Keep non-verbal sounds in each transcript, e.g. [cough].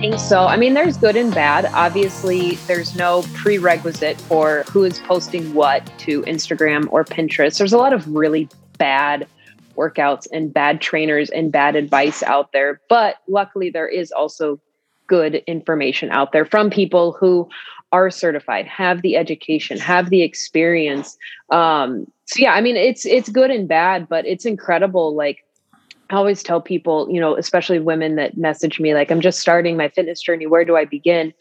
think so. I mean, there's good and bad. Obviously, there's no prerequisite for who is posting what to Instagram or Pinterest. There's a lot of really bad workouts and bad trainers and bad advice out there. But luckily, there is also good information out there from people who are certified, have the education, have the experience. Um, so yeah, I mean, it's it's good and bad, but it's incredible. Like I always tell people, you know, especially women that message me, like, I'm just starting my fitness journey. Where do I begin?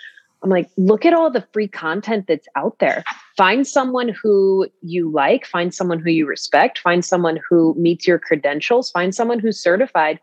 I'm like, look at all the free content that's out there. Find someone who you like, find someone who you respect, find someone who meets your credentials, find someone who's certified,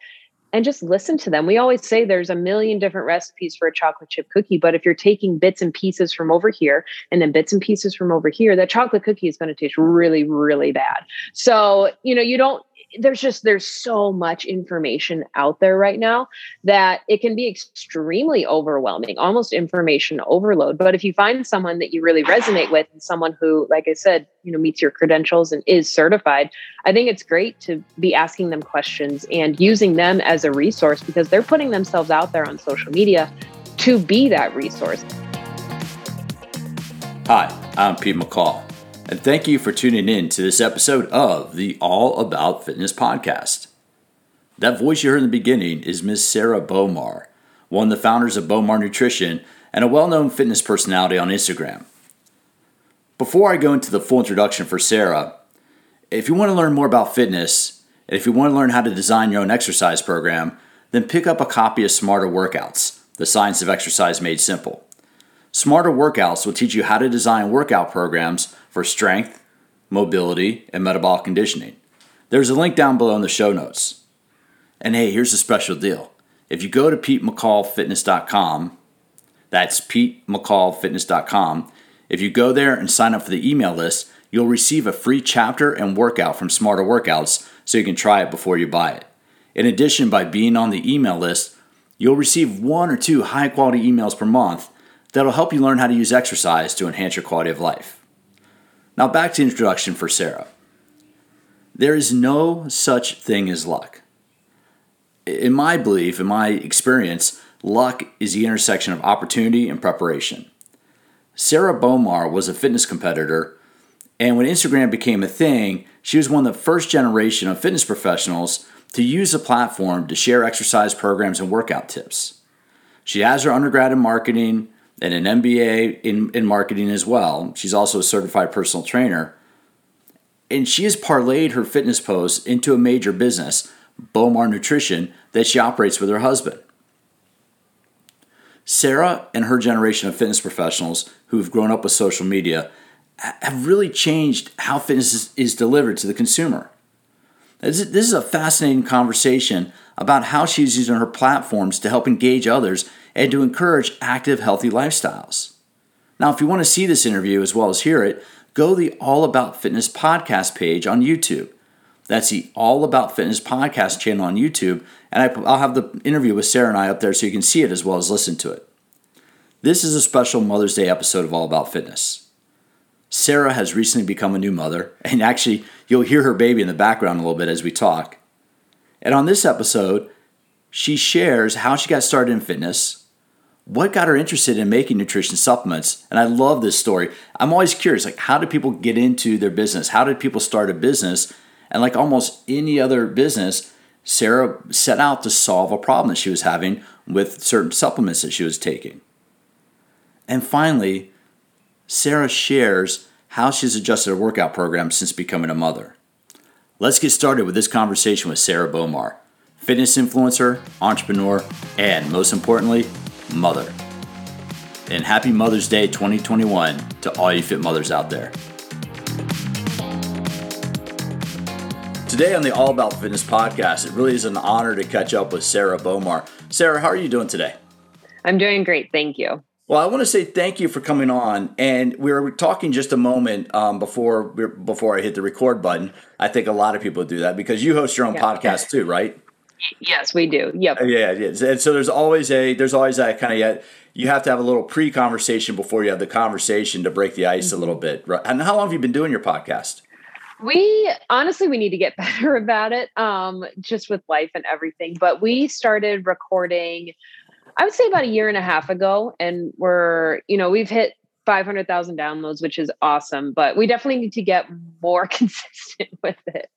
and just listen to them. We always say there's a million different recipes for a chocolate chip cookie, but if you're taking bits and pieces from over here and then bits and pieces from over here, that chocolate cookie is going to taste really, really bad. So, you know, you don't there's just there's so much information out there right now that it can be extremely overwhelming almost information overload. But if you find someone that you really resonate with and someone who like i said you know meets your credentials and is certified i think it's great to be asking them questions and using them as a resource because they're putting themselves out there on social media to be that resource. Hi i'm pete mccall and thank you for tuning in to this episode of the All About Fitness podcast. That voice you heard in the beginning is Miss Sarah Bowmar, one of the founders of Bowmar Nutrition and a well known fitness personality on Instagram. Before I go into the full introduction for Sarah, if you want to learn more about fitness, and if you want to learn how to design your own exercise program, then pick up a copy of Smarter Workouts The Science of Exercise Made Simple. Smarter Workouts will teach you how to design workout programs for strength, mobility, and metabolic conditioning. There's a link down below in the show notes. And hey, here's a special deal. If you go to PeteMcCallFitness.com, that's PeteMcCallFitness.com, if you go there and sign up for the email list, you'll receive a free chapter and workout from Smarter Workouts so you can try it before you buy it. In addition, by being on the email list, you'll receive one or two high quality emails per month that'll help you learn how to use exercise to enhance your quality of life. Now, back to introduction for Sarah. There is no such thing as luck. In my belief, in my experience, luck is the intersection of opportunity and preparation. Sarah Bowmar was a fitness competitor, and when Instagram became a thing, she was one of the first generation of fitness professionals to use the platform to share exercise programs and workout tips. She has her undergrad in marketing, and an MBA in, in marketing as well. She's also a certified personal trainer. And she has parlayed her fitness posts into a major business, Bowmar Nutrition, that she operates with her husband. Sarah and her generation of fitness professionals who've grown up with social media have really changed how fitness is delivered to the consumer. This is a fascinating conversation about how she's using her platforms to help engage others and to encourage active, healthy lifestyles. Now, if you want to see this interview as well as hear it, go to the All About Fitness podcast page on YouTube. That's the All About Fitness podcast channel on YouTube, and I, will have the interview with Sarah and I up there so you can see it as well as listen to it. This is a special Mother's Day episode of All About Fitness. Sarah has recently become a new mother, and actually, you'll hear her baby in the background a little bit as we talk. And on this episode, she shares how she got started in fitness, what got her interested in making nutrition supplements? And i love this story. I'm always curious like how did people get into their business? How did people start a business? And like almost any other business sarah set out to solve a problem that she was having with certain supplements that she was taking. And finally sarah shares how she's adjusted her workout program since becoming a mother. Let's get started with this conversation with sarah bowmar fitness influencer entrepreneur and most importantly mother. And happy Mother's Day 2021 to all you fit mothers out there. Today on the All About Fitness podcast, it really is an honor to catch up with Sarah Bowmar. Sarah, how are you doing today? I'm doing great. Thank you. Well, I want to say thank you for coming on. And we were talking just a moment um, before before I hit the record button. I think a lot of people do that because you host your own yeah. podcast too, right? Yes, we do. Yep. Yeah, yeah. And so there's always a there's always that kind of yet you have to have a little pre-conversation before you have the conversation to break the ice mm-hmm. a little bit. Right? And how long have you been doing your podcast? We honestly we need to get [laughs] better about it, um, just with life and everything. But we started recording I would say about a year and a half ago. And we're, you know, we've hit 500,000 downloads, which is awesome, but we definitely need to get more [laughs] consistent with it.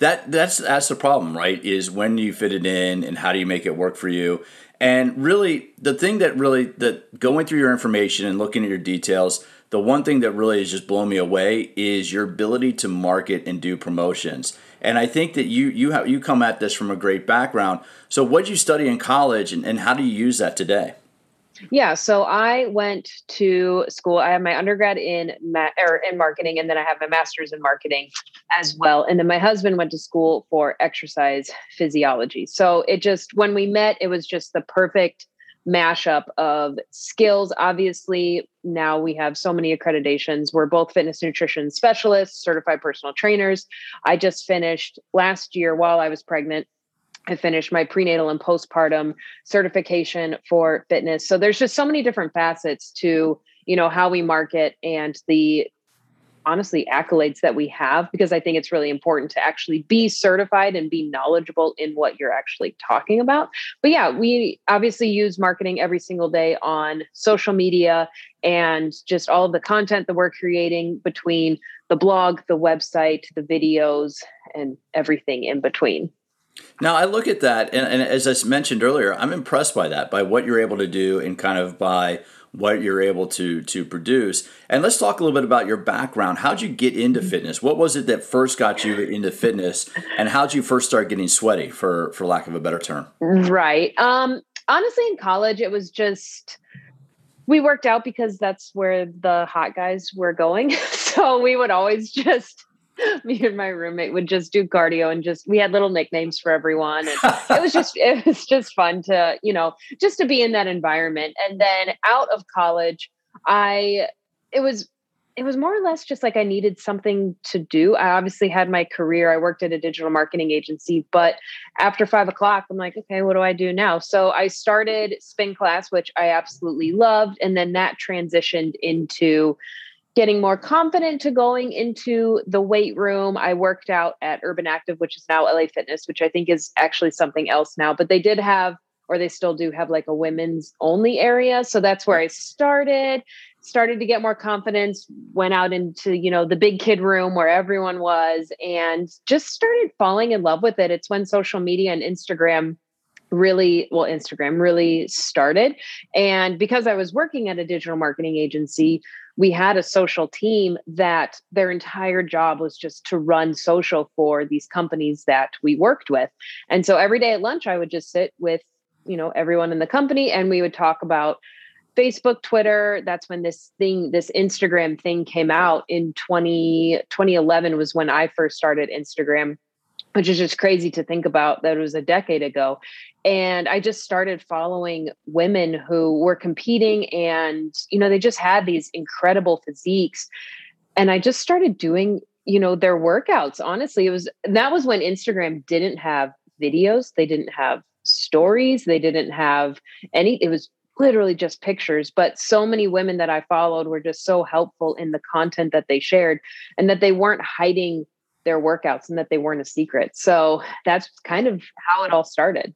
That that's that's the problem, right? Is when you fit it in and how do you make it work for you? And really the thing that really that going through your information and looking at your details, the one thing that really has just blown me away is your ability to market and do promotions. And I think that you you have you come at this from a great background. So what did you study in college and, and how do you use that today? Yeah, so I went to school. I have my undergrad in ma- or in marketing, and then I have my master's in marketing as well. And then my husband went to school for exercise physiology. So it just when we met, it was just the perfect mashup of skills. Obviously, now we have so many accreditations. We're both fitness nutrition specialists, certified personal trainers. I just finished last year while I was pregnant I finished my prenatal and postpartum certification for fitness. So there's just so many different facets to, you know, how we market and the honestly accolades that we have because I think it's really important to actually be certified and be knowledgeable in what you're actually talking about. But yeah, we obviously use marketing every single day on social media and just all of the content that we're creating between the blog, the website, the videos, and everything in between. Now I look at that, and, and, as I mentioned earlier, I'm impressed by that, by what you're able to do, and kind of by what you're able to to produce. And let's talk a little bit about your background. How'd you get into fitness? What was it that first got you into fitness, and how'd you first start getting sweaty, for for lack of a better term? Right. Um, honestly, in college, it was just we worked out because that's where the hot guys were going. [laughs] so we would always just [laughs] me and my roommate would just do cardio and just we had little nicknames for everyone and it was just [laughs] it was just fun to you know just to be in that environment and then out of college i it was it was more or less just like I needed something to do. I obviously had my career. I worked at a digital marketing agency, but after five o'clock, I'm like, okay, what do I do now? So I started spin class, which I absolutely loved. And then that transitioned into getting more confident to going into the weight room. I worked out at Urban Active, which is now LA Fitness, which I think is actually something else now, but they did have, or they still do have like a women's only area. So that's where I started, started to get more confidence, went out into, you know, the big kid room where everyone was and just started falling in love with it. It's when social media and Instagram really well instagram really started and because i was working at a digital marketing agency we had a social team that their entire job was just to run social for these companies that we worked with. And so every day at lunch i would just sit with you know everyone in the company and we would talk about facebook twitter. That's when this thing this instagram thing came out in 20 2011 was when i first started instagram which is just crazy to think about that it was a decade ago. And I just started following women who were competing and, you know, they just had these incredible physiques. And I just started doing, you know, their workouts. Honestly, it was that was when Instagram didn't have videos, they didn't have stories, they didn't have any, it was literally just pictures but so many women that i followed were just so helpful in the content that they shared and that they weren't hiding their workouts and that they weren't a secret. So that's kind of how it all started.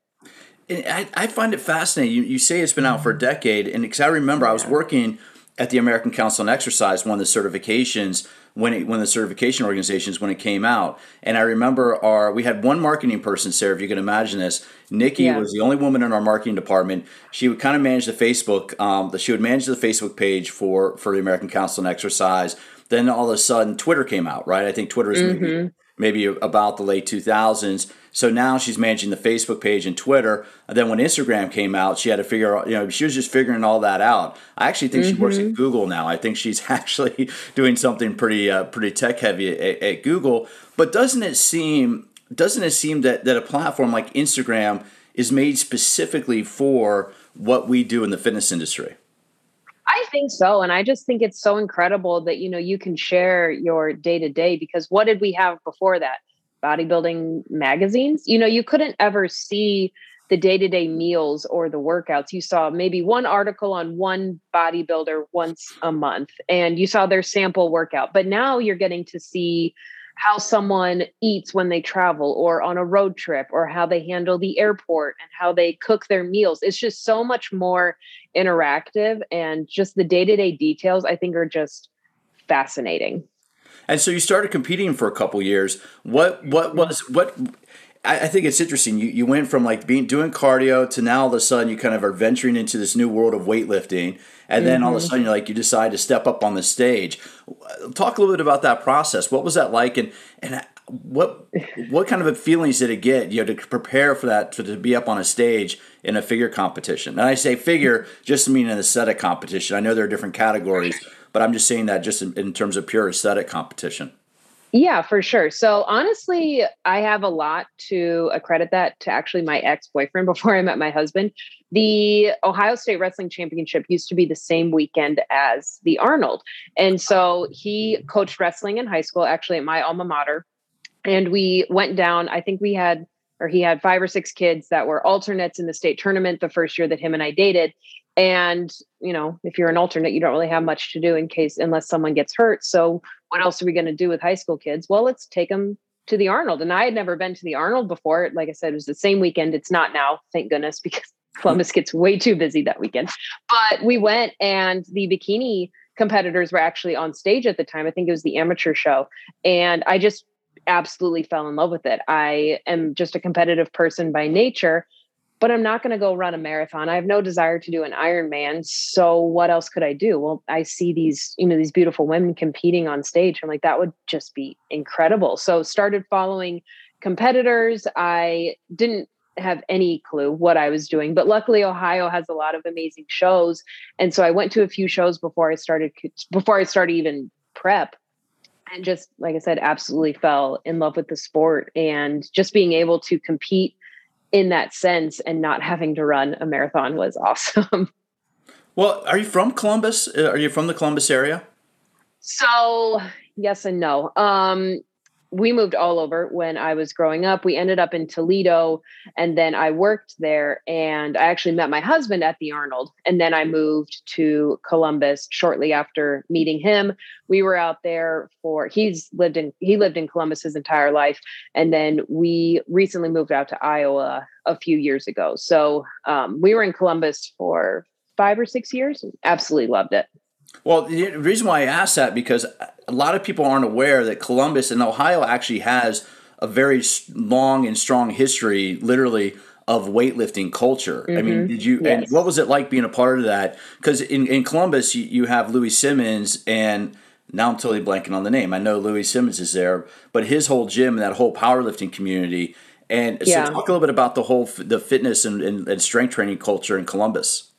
I, I find it fascinating. You, you say it's been out for a decade, and because I remember I was working at the American Council on Exercise, one of the certifications when it, when the certification organizations when it came out, and I remember our we had one marketing person, Sarah, if you can imagine this. Nikki yeah. was the only woman in our marketing department. She would kind of manage the Facebook. Um, she would manage the Facebook page for for the American Council on Exercise then all of a sudden, Twitter came out, right? I think Twitter is mm-hmm. maybe, maybe about the late 2000s. So now she's managing the Facebook page and Twitter. And then when Instagram came out, she had to figure out, you know, she was just figuring all that out. I actually think mm-hmm. she works at mm-hmm. Google now. I think she's [laughs] actually doing something pretty, uh, pretty tech heavy at, at Google. But doesn't it seem, doesn't it seem that, that a platform like Instagram is made specifically for what we do in the fitness industry? I think so. And I just think it's so incredible that, you know, you can share your day to day because what did we have before that? Bodybuilding magazines. You know, you couldn't ever see the day to day meals or the workouts. You saw maybe one article on one bodybuilder once a month and you saw their sample workout. But now you're getting to see how someone eats when they travel or on a road trip or how they handle the airport and how they cook their meals. It's just so much more interactive and just the day-to-day details I think are just fascinating. And so you started competing for a couple years. What what mm-hmm. was what I, think it's interesting. You you went from like being doing cardio to now all of a sudden you kind of are venturing into this new world of weightlifting, and then mm-hmm. all of a mm-hmm. sudden you're like you decide to step up on the stage. Talk a little bit about that process. What was that like, and and what what kind of feelings did it get? You know, to prepare for that to, to be up on a stage in a figure competition. And I say figure just to mean an aesthetic competition. I know there are different categories, but I'm just saying that just in, in terms of pure aesthetic competition. Yeah, for sure. So honestly, I have a lot to accredit that to actually my ex boyfriend [laughs] before I met my husband. The Ohio State Wrestling Championship used to be the same weekend as the Arnold. And so he coached wrestling in high school, actually at my alma mater. And we went down, I think we had, or he had five or six kids that were alternates in the state tournament the first year that him and I dated. And, you know, if you're an alternate, you don't really have much to do in case, unless someone gets hurt. So, what else are we going to do with high school kids? Well, let's take them to the Arnold. And I had never been to the Arnold before. Like I said, it was the same weekend. It's not now, thank goodness, [laughs] because Columbus gets way too busy that weekend. But we went, and the bikini competitors were actually on stage at the time. I think it was the amateur show. And I just absolutely fell in love with it. I am just a competitive person by nature but I'm not going to go run a marathon. I have no desire to do an Ironman. So what else could I do? Well, I see these, you know, these beautiful women competing on stage. I'm like, that would just be incredible. So started following competitors. I didn't have any clue what I was doing, but luckily Ohio has a lot of amazing shows. And so I went to a few shows before I started, before I started even prep and just like I said, absolutely fell in love with the sport and just being able to compete in that sense and not having to run a marathon was [laughs] awesome. Well, are you from Columbus? Uh, are you from the Columbus area? So, yes and no. Um, we moved all over when I was growing up. We ended up in Toledo and then I worked there and I actually met my husband at the Arnold. And then I moved to Columbus shortly after meeting him. We were out there for he's lived in he lived in Columbus his entire life. And then we recently moved out to Iowa a few years ago. So um, we were in Columbus for five or six years. Absolutely loved it. Well, the reason why I asked that because a lot of people aren't aware that Columbus and Ohio actually has a very long and strong history, literally of weightlifting culture. Mm-hmm. I mean, mm-hmm. did you? Yes. And what was it like being a part of that? Because in, in Columbus, you, you have Louie Simmons and now I'm totally blanking on the name. I know Louie Simmons is there, but his whole gym and that whole powerlifting community. And yeah. so, talk a little bit about the whole the fitness and, and, and strength training culture in Columbus.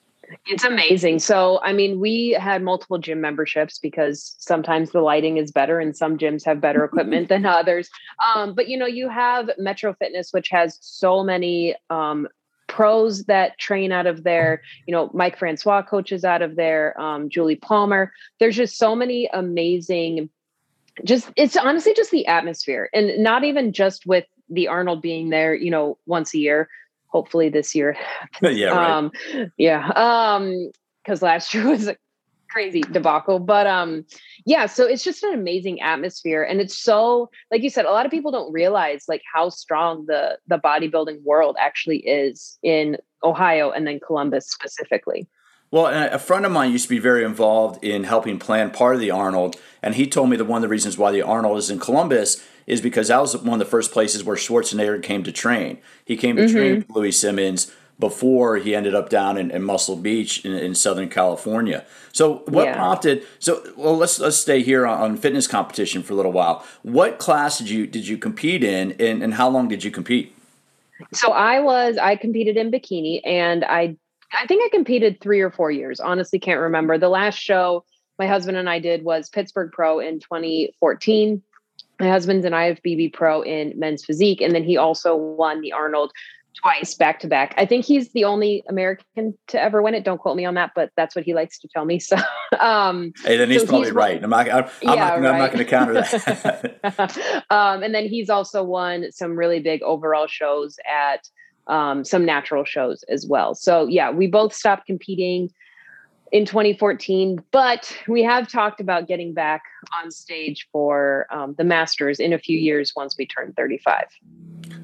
It's amazing. So, I mean, we had multiple gym memberships because sometimes the lighting is better and some gyms have better [laughs] equipment than others. Um, but, you know, you have Metro Fitness, which has so many um, pros that train out of there. You know, Mike Francois coaches out of there, um, Julie Palmer. There's just so many amazing, just, it's honestly just the atmosphere and not even just with the Arnold being there, you know, once a year hopefully this year. [laughs] yeah. Right. Um, yeah. Um, cause last year [laughs] was a crazy debacle, but, um, yeah, so it's just an amazing atmosphere. And it's so, like you said, a lot of people don't realize like how strong the, the bodybuilding world actually is in Ohio and then Columbus specifically. Well, a friend of mine used to be very involved in helping plan part of the Arnold, and he told me that one of the reasons why the Arnold is in Columbus is because that was one of the first places where Schwarzenegger came to train. He came to mm-hmm. train with Louie Simmons before he ended up down in, in Muscle Beach in, in, Southern California. So what yeah. prompted? So well, let's let's stay here on, on, fitness competition for a little while. What class did you did you compete in, and, and how long did you compete? So I was I competed in bikini, and I I think I competed three or four years. Honestly, can't remember. The last show my husband and I did was Pittsburgh Pro in 2014 my husband's an IFBB pro in men's physique, and then he also won the Arnold twice back to back. I think he's the only American to ever win it. Don't quote me on that, but that's what he likes to tell me. [laughs] So, um, hey, then he's so probably he's right. I'm not. I'm, yeah, not, right. I'm not going to counter that. [laughs] um, and then he's also won some really big overall shows at um, some natural shows as well. So yeah, we both stopped competing in 2014. But we have talked about getting back on stage for um, the Masters in a few years once we turn 35.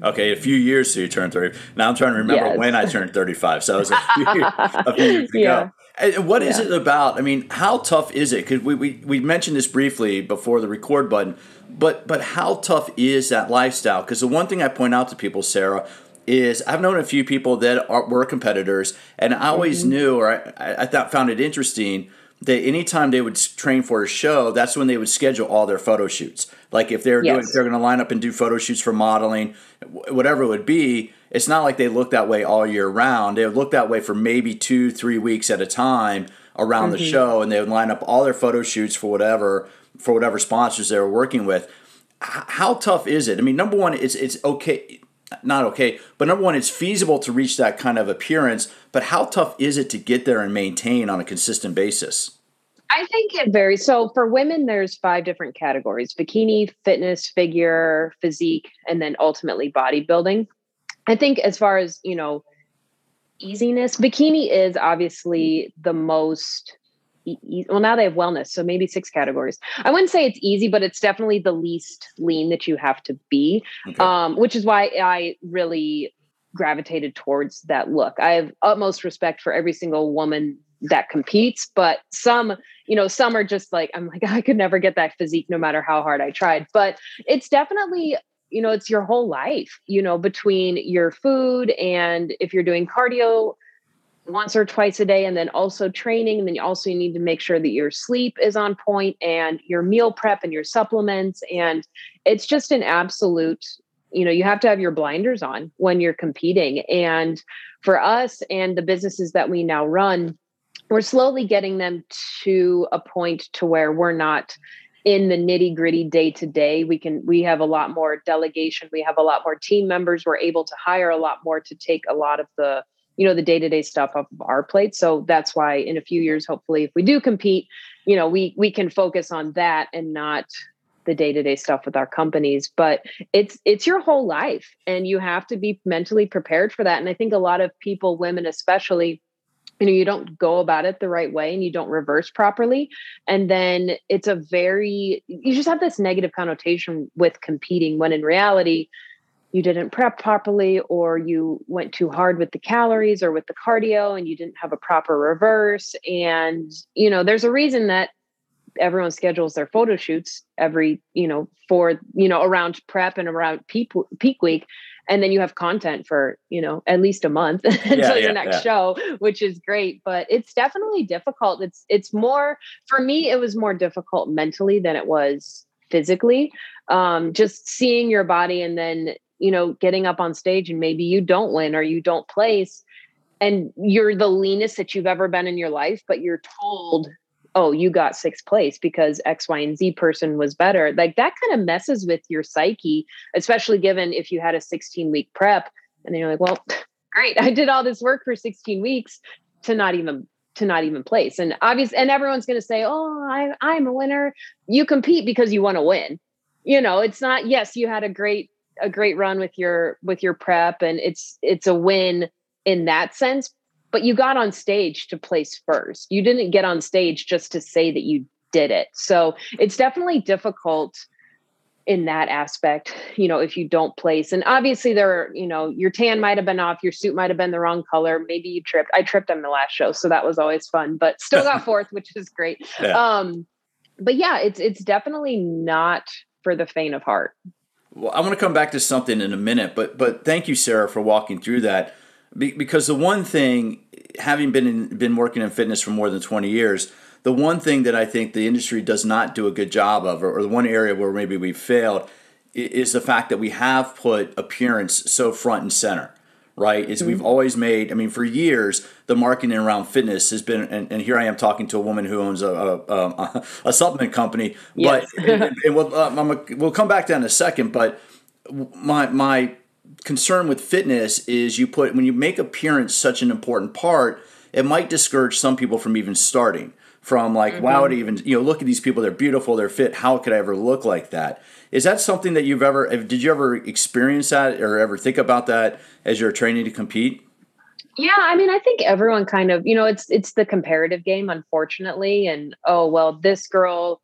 Okay, a few years to you turn 30. Now I'm trying to remember yes. when I turned 35. So it was a few, [laughs] a few years ago. Yeah. And what is yeah. it about? I mean, how tough is it? Because we, we, we mentioned this briefly before the record button, but but how tough is that lifestyle? Because the one thing I point out to people, Sarah, is I've known a few people that are, were competitors, and I always mm-hmm. knew, or I, I thought found it interesting that anytime they would train for a show, that's when they would schedule all their photo shoots. Like if they're yes. doing, they're going to line up and do photo shoots for modeling, whatever it would be. It's not like they look that way all year round. They would look that way for maybe two, three weeks at a time around mm-hmm. the show, and they would line up all their photo shoots for whatever for whatever sponsors they were working with. H- how tough is it? I mean, number one, it's it's okay not okay, but number one, it's feasible to reach that kind of appearance, but how tough is it to get there and maintain on a consistent basis? I think it varies. So for women, there's five different categories bikini, fitness, figure, physique, and then ultimately bodybuilding. I think as far as, you know, easiness, bikini is obviously the most well now they have wellness so maybe six categories. I wouldn't say it's easy but it's definitely the least lean that you have to be okay. um, which is why i really gravitated towards that look. I have utmost respect for every single woman that competes but some you know some are just like i'm like [laughs] i could never get that physique no matter how hard i tried. But it's definitely you know it's your whole life you know between your food and if you're doing cardio once or twice a day and then also training and then you also need to make sure that your sleep is on point and your meal prep and your supplements and it's just an absolute you know you have to have your blinders on when you're competing and for us and the businesses that we now run we're slowly getting them to a point to where we're not in the nitty gritty day to day we can we have a lot more delegation we have a lot more team members we're able to hire a lot more to take a lot of the you know the day-to-day stuff off of our plate. So that's why in a few years hopefully if we do compete you know we we can focus on that and not the day-to-day stuff with our companies. But it's it's your whole life and you have to be mentally prepared for that. And i think a lot of people women especially you know you don't go about it the right way and you don't reverse properly. And then it's a very you just have this negative connotation with competing when in reality you didn't prep properly or you went too hard with the calories or with the cardio and you didn't have a proper reverse. And you know there's a reason that everyone schedules their photo shoots every you know for you know around prep and around peak peak week. And then you have content for you know at least a month [laughs] until yeah, your next yeah. show which is great. But it's definitely difficult. It's it's more for me it was more difficult mentally than it was physically. Um just seeing your body and then you know, getting up on stage and maybe you don't win or you don't place and you're the leanest that you've ever been in your life, but you're told, oh, you got sixth place because X, Y, and Z person was better. Like that kind of messes with your psyche, especially given if you had a 16 week prep and then you're like, well, [laughs] great, I did all this work for 16 weeks to not even to not even place. And obviously, and everyone's going to say, "Oh, I, I'm a winner." You compete because you want to win. You know, it's not. Yes, you had a great a great run with your with your prep and it's it's a win in that sense but you got on stage to place first. You didn't get on stage just to say that you did it. So it's definitely difficult in that aspect you know if you don't place. And obviously there are you know your tan might have been off your suit might have been the wrong color. Maybe you tripped. I tripped on the last show so that was always fun but still got [laughs] fourth which is great. Yeah. um but yeah it's it's definitely not for the faint of heart well, I want to come back to something in a minute, but but thank you, Sarah, for walking through that. Be, because the one thing, having been in, been working in fitness for more than twenty years, the one thing that I think the industry does not do a good job of, or, or the one area where maybe we've failed, is the fact that we have put appearance so front and center right? Is mm-hmm. we've always made, I mean, for years, the marketing around fitness has been, and, and here I am talking to a woman who owns a, a, a, [laughs] a supplement company, yes. but, [laughs] and, and we'll, um, a, we'll come back to that in a second, but my, my concern with fitness is you put, when you make appearance such an important part, it might discourage some people from even starting from like, mm-hmm. wow, to even, you know, look at these people, they're beautiful, they're fit. How could I ever look like that? Is that something that you've ever, did you ever experience that or ever think about that as you're training to compete? Yeah, I mean, I think everyone kind of, you know, it's it's the comparative game, unfortunately. And oh well, this girl,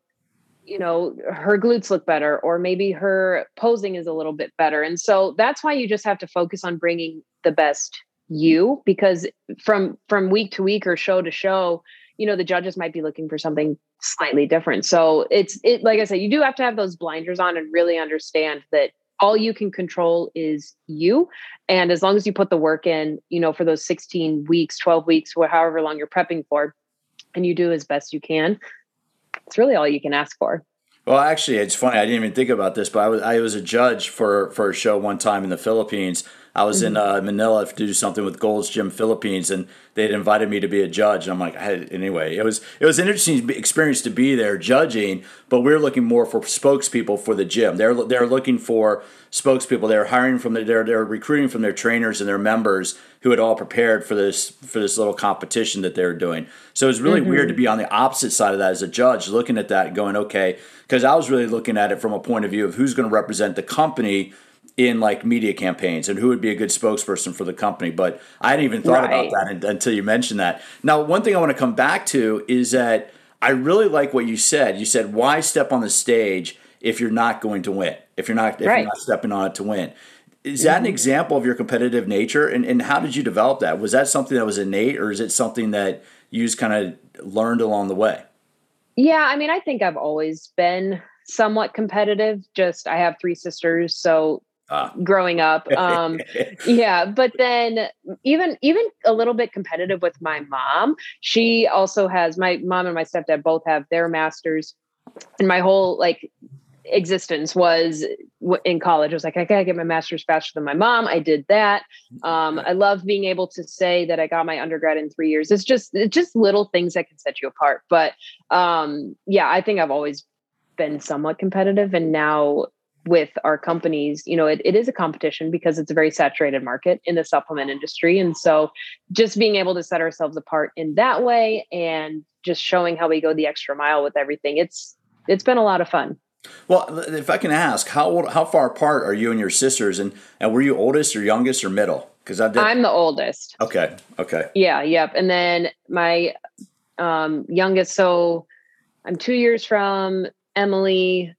you know, her glutes look better, or maybe her posing is a little bit better. And so that's why you just have to focus on bringing the best you, because from from week to week or show to show, you know, the judges might be looking for something slightly different. So it's it like I said, you do have to have those blinders on and really understand that all you can control is you and as long as you put the work in you know for those 16 weeks 12 weeks however long you're prepping for and you do as best you can it's really all you can ask for well, actually, it's funny. I didn't even think about this, but I was I was a judge for for a show one time in the Philippines, I was mm-hmm. in uh, Manila to do something with Gold's Gym Philippines, and they had invited me to be a judge. And I'm like, hey, anyway, it was it was an interesting experience to be there judging, but we are looking more for spokespeople for the gym. They're they're looking for spokespeople. They're hiring from the, they're they're recruiting from their trainers and their members who had all prepared for this for this little competition that they were doing. So it was really mm-hmm. weird to be on the opposite side of that as a judge, looking at that, going, okay, because I was really looking at it from a point of view of who's going to represent the company in like media campaigns and who would be a good spokesperson for the company. But I hadn't even thought right. about that until you mentioned that. Now, one thing I want to come back to is that I really like what you said. You said, why step on the stage if you're not going to win? If you're not, if right. you're not stepping on it to win. Is that an mm-hmm. example of your competitive nature? And, and how did you develop that? Was that something that was innate or is it something that you just kind of learned along the way? Yeah, I mean, I think I've always been somewhat competitive. Just I have three sisters, so Ah. growing up. [laughs] Um, yeah, but then even even a little bit competitive with my mom. She also has my mom and my stepdad both have their masters, and my whole like existence was in college. I was like, I gotta get my master's faster than my mom. I did that. Um, I love being able to say that I got my undergrad in three years. It's just it's just little things that can set you apart. But um, yeah, I think I've always been somewhat competitive, and now with our companies, you know, it, it is a competition because it's a very saturated market in the supplement industry. And so just being able to set ourselves apart in that way and just showing how we go the extra mile with everything, it's it's been a lot of fun. Well, if I can ask, how old, how far apart are you and your sisters, and and were you oldest or youngest or middle? Because I did. I'm the oldest. Okay. Okay. Yeah. Yep. And then my um, youngest, so I'm two years from Emily,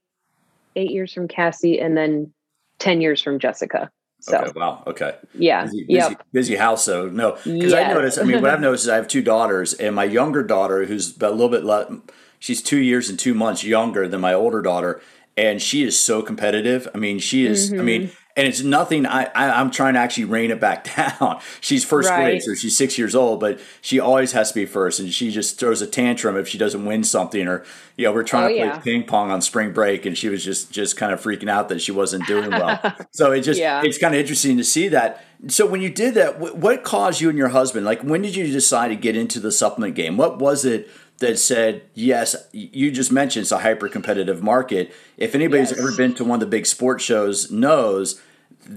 eight years from Cassie, and then ten years from Jessica. So, okay. Wow. Okay. Yeah. Busy, busy, yep. busy house. So no, because yes. I noticed. I mean, what I've [laughs] noticed is I have two daughters, and my younger daughter, who's a little bit, less, she's two years and two months younger than my older daughter, and she is so competitive. I mean, she is. Mm-hmm. I mean, mm-hmm and it's nothing I, I am trying to actually rein it back [laughs] down she's first right. grade so she's six years old but she always has to be first and she just throws a tantrum if she doesn't win something or you know we're trying oh, to play yeah. ping pong on spring break and she was just just kind of freaking out that she wasn't doing [laughs] well so it just yeah. it's kind of interesting to see that so when you did that what caused you and your husband like when did you decide to get into the supplement game what was it that said, yes, you just mentioned it's a hyper competitive market. If anybody's yes. ever been to one of the big sports shows, knows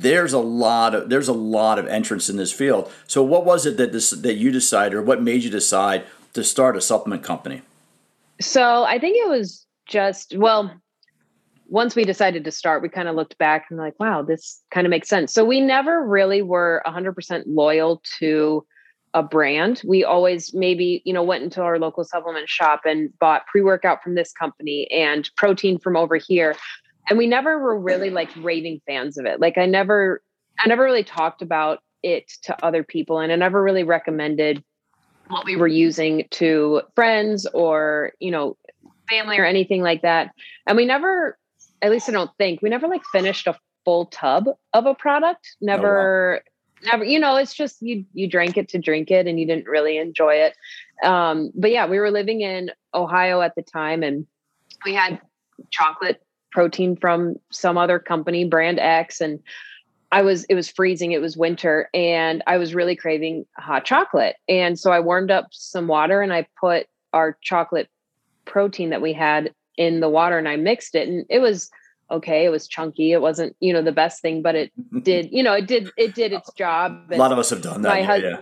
there's a lot of there's a lot of entrance in this field. So what was it that this that you decided or what made you decide to start a supplement company? So I think it was just well, once we decided to start, we kind of looked back and like, wow, this kind of makes sense. So we never really were 100% loyal to a brand. We always maybe, you know, went into our local supplement shop and bought pre-workout from this company and protein from over here. And we never were really like [laughs] raving fans of it. Like I never I never really talked about it to other people and I never really recommended what we were using to friends or, you know, family or anything like that. And we never at least I don't think we never like finished a full tub of a product. Never oh, wow never you know it's just you you drank it to drink it and you didn't really enjoy it um but yeah we were living in ohio at the time and we had chocolate protein from some other company brand x and i was it was freezing it was winter and i was really craving hot chocolate and so i warmed up some water and i put our chocolate protein that we had in the water and i mixed it and it was okay. It was chunky. It wasn't, you know, the best thing, but it mm-hmm. did, you know, it did, it did its job. a lot of us have done that. Yeah, yeah.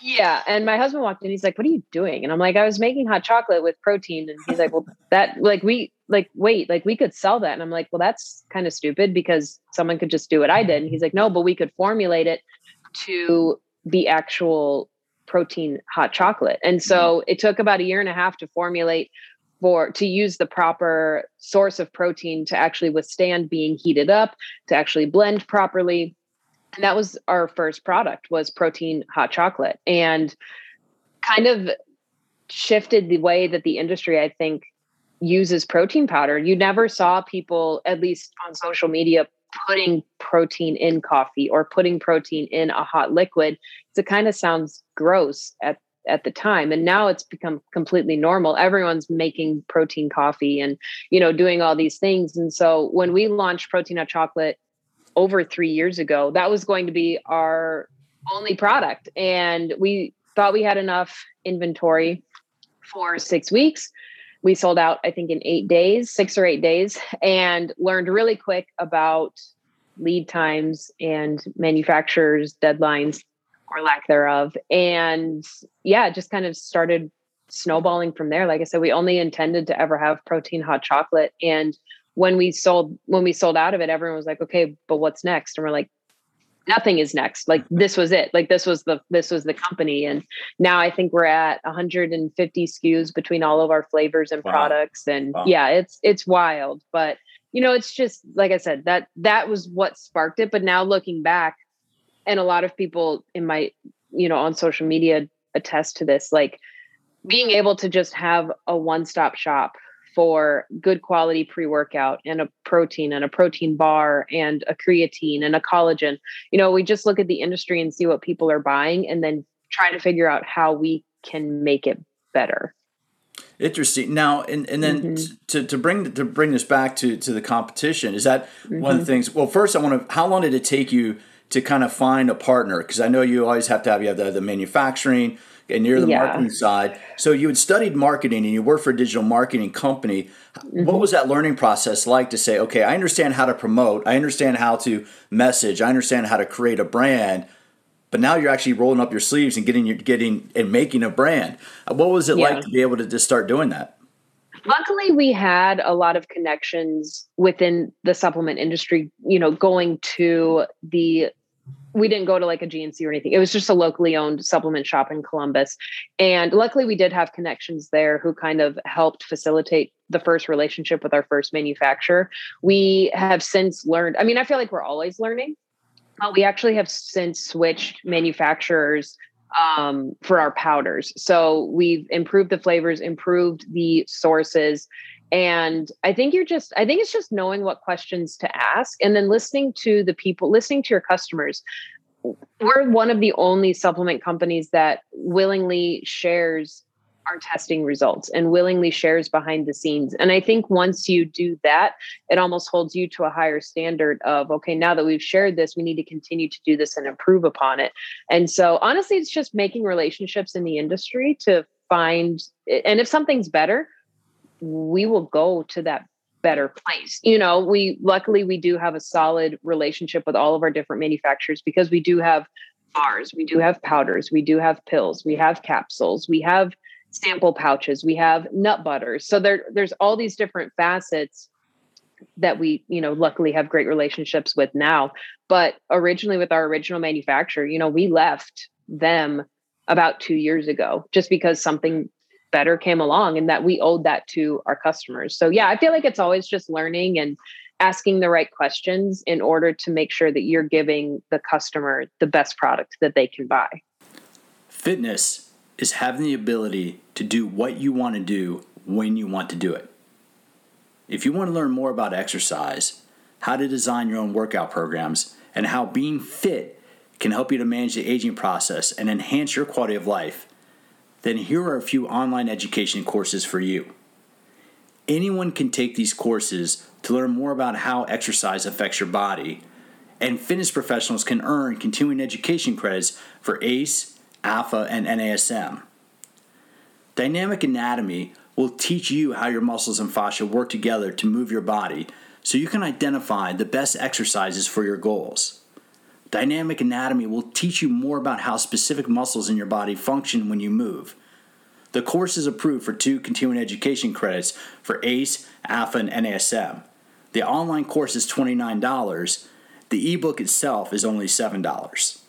Yeah. And my husband walked in, he's like, what are you doing? And I'm like, I was making hot chocolate with protein. And he's like, well, that like we like, wait, like we could sell that. And I'm like, well, that's kind of stupid because someone could just do what I did. And he's like, no, but we could formulate it to the actual protein hot chocolate. And so mm-hmm. it took about a year and a half to formulate for to use the proper source of protein to actually withstand being heated up, to actually blend properly. And that was our first product was protein hot chocolate and kind of shifted the way that the industry I think uses protein powder. You never saw people at least on social media putting protein in coffee or putting protein in a hot liquid. It kind of sounds gross at at the time and now it's become completely normal everyone's making protein coffee and you know doing all these things and so when we launched protein chocolate over 3 years ago that was going to be our only product and we thought we had enough inventory for 6 weeks we sold out i think in 8 days 6 or 8 days and learned really quick about lead times and manufacturers deadlines or lack thereof. And yeah just kind of started snowballing from there. Like i said we only intended to ever have protein hot chocolate. And when we sold when we sold out of it everyone was like okay but what's next? And we're like nothing is next. Like this was it. Like this was the this was the company. And now i think we're at 150 skus between all of our flavors and wow. products. And wow. yeah it's it's wild. But you know it's just like i said that that was what sparked it. But now looking back and a lot of people in my you know on social media attest to this like being able to just have a one-stop shop for good quality pre-workout and a protein and a protein bar and a creatine and a collagen. You know, we just look at the industry and see what people are buying and then try to figure out how we can make it better. Interesting. Now, and, and then mm-hmm. to, to bring to bring this back to to the competition, is that mm-hmm. one of the mm-hmm. things? Well, first, I want to. How long did it take you to kind of find a partner? Because I know you always have to have you have the, the manufacturing, and you're the yeah. marketing side. So you had studied marketing and you worked for a digital marketing company. Mm-hmm. What was that learning process like to say, okay, I understand how to promote, I understand how to message, I understand how to create a brand, but now you're actually rolling up your sleeves and getting getting and making a brand. What was it yeah. like to be able to just start doing that? Luckily, we had a lot of connections within the supplement industry, you know, going to the we didn't go to like a GNC or anything. It was just a locally owned supplement shop in Columbus. And luckily, we did have connections there who kind of helped facilitate the first relationship with our first manufacturer. We have since learned, I mean, I feel like we're always learning, but we actually have since switched manufacturers um, for our powders. So we've improved the flavors, improved the sources, and i think you're just i think it's just knowing what questions to ask and then listening to the people listening to your customers. We're one of the only supplement companies that willingly shares our testing results and willingly shares behind the scenes. And i think once you do that it almost holds you to a higher standard of okay now that we've shared this we need to continue to do this and improve upon it. And so honestly it's just making relationships in the industry to find and if something's better we will go to that better place. You know, we luckily we do have a solid relationship with all of our different manufacturers because we do have bars, we do have powders, we do have pills, we have capsules, we have sample pouches, we have nut butters. So there there's all these different facets that we, you know, luckily have great relationships with now. But originally with our original manufacturer, you know, we left them about 2 years ago just because something better came along and that we owed that to our customers. So yeah, I feel like it's always just learning and asking the right questions in order to make sure that you're giving the customer the best product that they can buy. Fitness is having the ability to do what you want to do when you want to do it. If you want to learn more about exercise, how to design your own workout programs, and how being fit can help you to manage the aging process and enhance your quality of life, then here are a few online education courses for you. Anyone can take these courses to learn more about how exercise affects your body, and fitness professionals can earn continuing education credits for ACE, ALPHA, and NASM. Dynamic Anatomy will teach you how your muscles and fascia work together to move your body so you can identify the best exercises for your goals. Dynamic anatomy will teach you more about how specific muscles in your body function when you move. The course is approved for two continuing education credits for ACE, ALPHA, and NASM. The online course is $29. The ebook itself is only $7.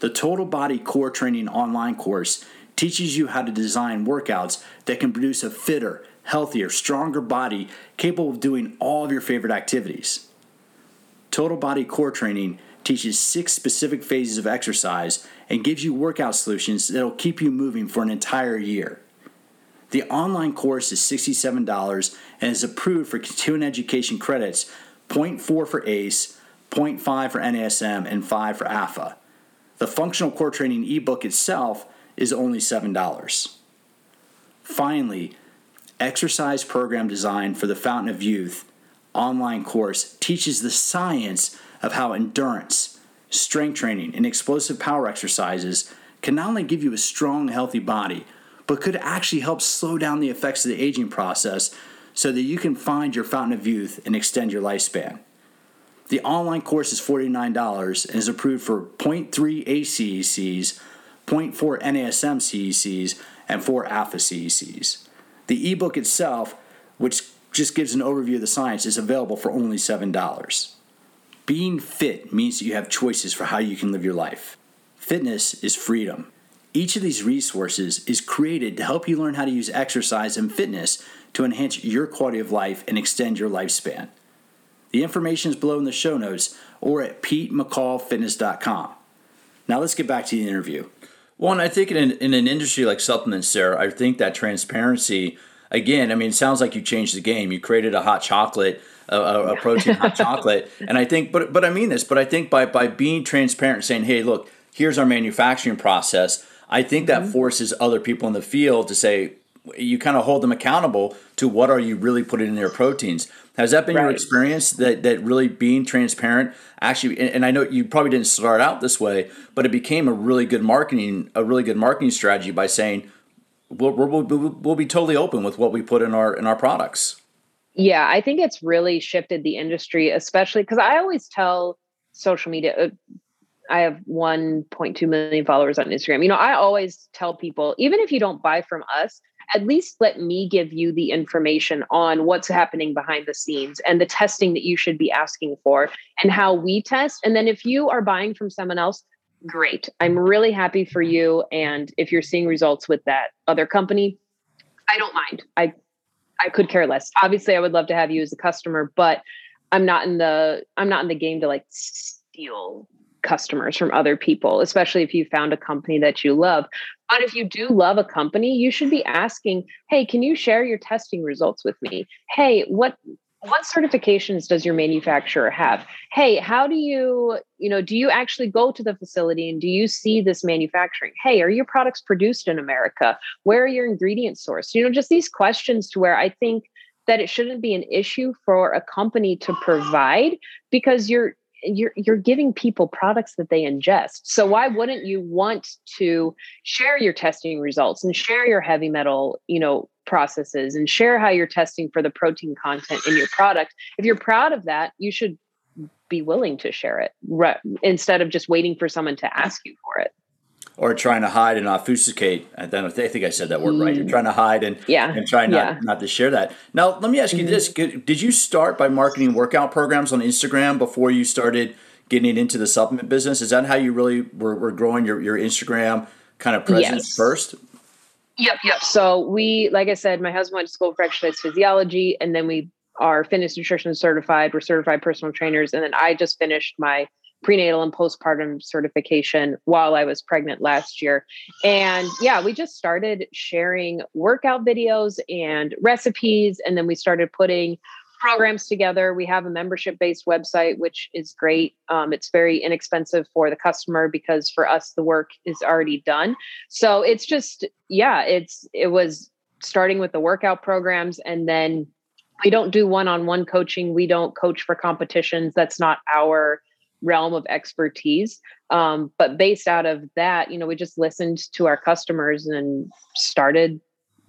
The Total Body Core Training online course teaches you how to design workouts that can produce a fitter, healthier, stronger body capable of doing all of your favorite activities. Total Body Core Training teaches six specific phases of exercise and gives you workout solutions that will keep you moving for an entire year. The online course is $67 and is approved for continuing education credits 0.4 for ACE, 0.5 for NASM, and 5 for AFA. The functional core training ebook itself is only $7. Finally, Exercise Program Design for the Fountain of Youth online course teaches the science of how endurance, strength training, and explosive power exercises can not only give you a strong, healthy body, but could actually help slow down the effects of the aging process so that you can find your fountain of youth and extend your lifespan. The online course is $49 and is approved for 0.3 ACECs, 0.4 NASM CECs, and 4 AFA CECs. The ebook itself, which just gives an overview of the science, is available for only $7. Being fit means that you have choices for how you can live your life. Fitness is freedom. Each of these resources is created to help you learn how to use exercise and fitness to enhance your quality of life and extend your lifespan. The information is below in the show notes or at PeteMcCallFitness.com. Now let's get back to the interview. Well, I think in, in an industry like supplements, Sarah, I think that transparency, again, I mean, it sounds like you changed the game. You created a hot chocolate, a, a protein hot [laughs] chocolate. And I think, but, but I mean this, but I think by, by being transparent saying, hey, look, here's our manufacturing process, I think that mm-hmm. forces other people in the field to say, you kind of hold them accountable to what are you really putting in their proteins. Has that been right. your experience that that really being transparent actually? And, and, I know you probably didn't start out this way, but it became a really good marketing a really good marketing strategy by saying we'll, we'll, we'll, be totally open with what we put in our in our products. Yeah, I think it's really shifted the industry, especially because I always tell social media. Uh, I have 1.2 million followers on Instagram. You know, I always tell people, even if you don't buy from us, at least let me give you the information on what's happening behind the scenes and the testing that you should be asking for and how we test. And then if you are buying from someone else, great. I'm really happy for you. And if you're seeing results with that other company, I don't mind. I I could care less. Obviously, I would love to have you as a customer, but I'm not in the I'm not in the game to like steal customers from other people, especially if you found a company that you love. But if you do love a company, you should be asking, "Hey, can you share your testing results with me? Hey, what what certifications does your manufacturer have? Hey, how do you, you know, do you actually go to the facility and do you see this manufacturing? Hey, are your products produced in America? Where are your ingredients sourced? You know, just these questions to where I think that it shouldn't be an issue for a company to provide because you're you're you're giving people products that they ingest. So why wouldn't you want to share your testing results and share your heavy metal, you know, processes and share how you're testing for the protein content in your product? If you're proud of that, you should be willing to share it right, instead of just waiting for someone to ask you for it or trying to hide and obfuscate. I think I said that word right. You're trying to hide and yeah. and trying not, yeah. not to share that. Now, let me ask you mm-hmm. this: Did you start by marketing workout programs on Instagram before you started getting into the supplement business? Is that how you really were, were growing your, your Instagram kind of presence yes. first? Yep, yep. So we, like I said, my husband went to school for exercise physiology, and then we are fitness nutrition certified. We're certified personal trainers, and then I just finished my prenatal and postpartum certification while I was pregnant last year. And yeah, we just started sharing workout videos and recipes. And then we started putting programs together. We have a membership based website, which is great. Um, it's very inexpensive for the customer because for us, the work is already done. So it's just, yeah, it's, it was starting with the workout programs and then we don't do one-on-one coaching we don't coach for competitions that's not our realm of expertise. Um, but based out of that, you know, we just listened to our customers and started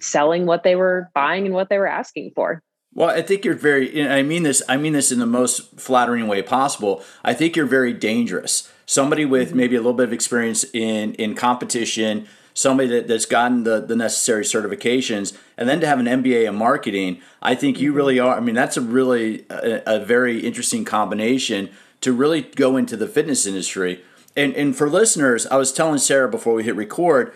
selling what they were buying and what they were asking for. Well, I think you're very. I mean this. I mean this in the most flattering way possible. I think you're very dangerous. Somebody with mm-hmm. maybe a little bit of experience in in competition, somebody that, that's gotten the, the necessary certifications, and then to have an MBA in marketing. I think you mm-hmm. really are. I mean, that's a really a, a very interesting combination to really go into the fitness industry. and and for listeners, I was telling Sarah before we hit record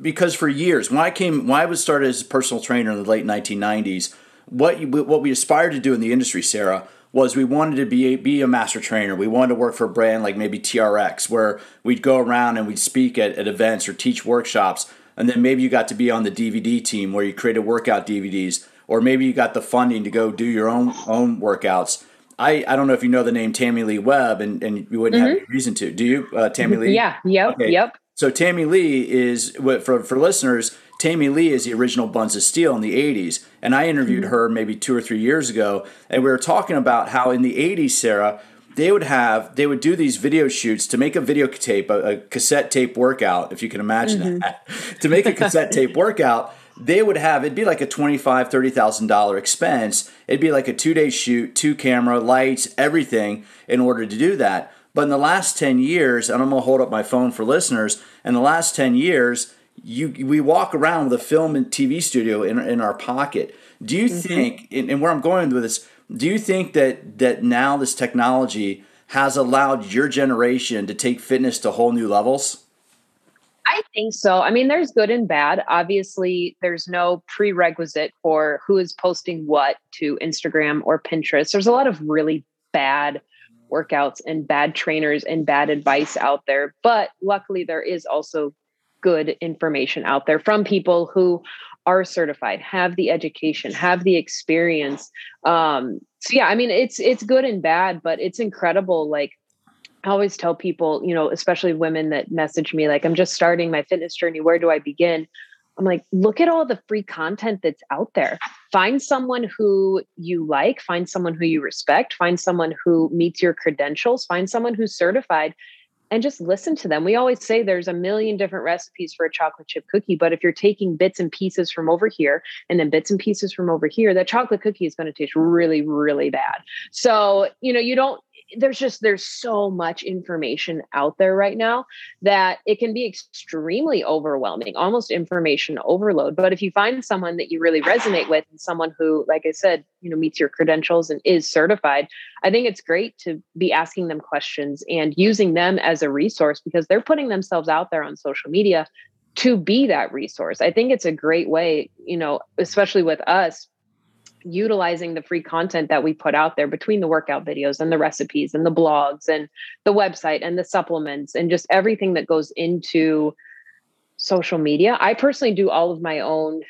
because for years when I came when I was started as a personal trainer in the late 1990s, what you, what we aspired to do in the industry, Sarah, was we wanted to be a, be a master trainer. We wanted to work for a brand like maybe TRX, where we'd go around and we'd speak at, at events or teach workshops, and then maybe you got to be on the DVD team where you created workout DVDs, or maybe you got the funding to go do your own own workouts. I, I don't know if you know the name Tamilee Webb, and, and you wouldn't mm-hmm. have any reason to. Do you, uh, Tamilee? Yeah. Yep. Okay. Yep. So Tamilee is for for listeners. Tamilee is the original Buns of Steel in the 80s. And I interviewed mm-hmm. her maybe two or three years ago. And we were talking about how in the 80s, Sarah, they would have, they would do these video shoots to make a videotape, a, a cassette tape workout, if you can imagine mm-hmm. that. [laughs] to make a cassette tape workout, they would have, it'd be like a $25,000, $30,000 expense. It'd be like a two day shoot, two camera, lights, everything in order to do that. But in the last 10 years, and I'm going to hold up my phone for listeners, in the last 10 years, you we walk around with a film and TV studio in, in our pocket. Do you mm-hmm. think, and where I'm going with this, do you think that that now this technology has allowed your generation to take fitness to whole new levels? I think so. I mean, there's good and bad. Obviously, there's no prerequisite for who is posting what to Instagram or Pinterest. There's a lot of really bad workouts and bad trainers and bad advice out there. But luckily, there is also good information out there from people who are certified, have the education, have the experience. Um, so yeah, I mean, it's it's good and bad, but it's incredible. Like I always tell people, you know, especially women that message me, like, I'm just starting my fitness journey. Where do I begin? I'm like, look at all the free content that's out there. Find someone who you like, find someone who you respect, find someone who meets your credentials, find someone who's certified, and just listen to them. We always say there's a million different recipes for a chocolate chip cookie, but if you're taking bits and pieces from over here and then bits and pieces from over here, that chocolate cookie is going to taste really, really bad. So, you know, you don't there's just there's so much information out there right now that it can be extremely overwhelming almost information overload. But if you find someone that you really resonate with and someone who like i said you know meets your credentials and is certified i think it's great to be asking them questions and using them as a resource because they're putting themselves out there on social media to be that resource. I think it's a great way you know especially with us utilizing the free content that we put out there between the workout videos and the recipes and the blogs and the website and the supplements and just everything that goes into social media. I personally do all of my own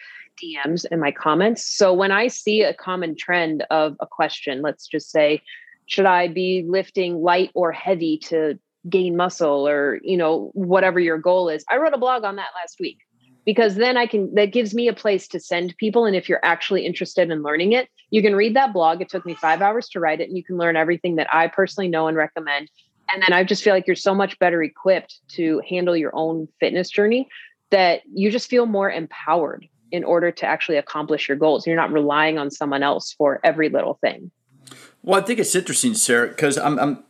DMs and my comments. So when I see a common trend of a question, let's just say, should I be lifting light or heavy to gain muscle or, you know, whatever your goal is? I wrote a blog on that last week because then I can, that gives me a place to send people. And if you're actually interested in learning it, you can read that blog. It took me five hours to write it, and you can learn everything that I personally know and recommend. And then I just feel like you're so much better equipped to handle your own fitness journey that you just feel more empowered in order to actually accomplish your goals. You're not relying on someone else for every little thing. Well, I think it's interesting, Sarah, because I'm, I'm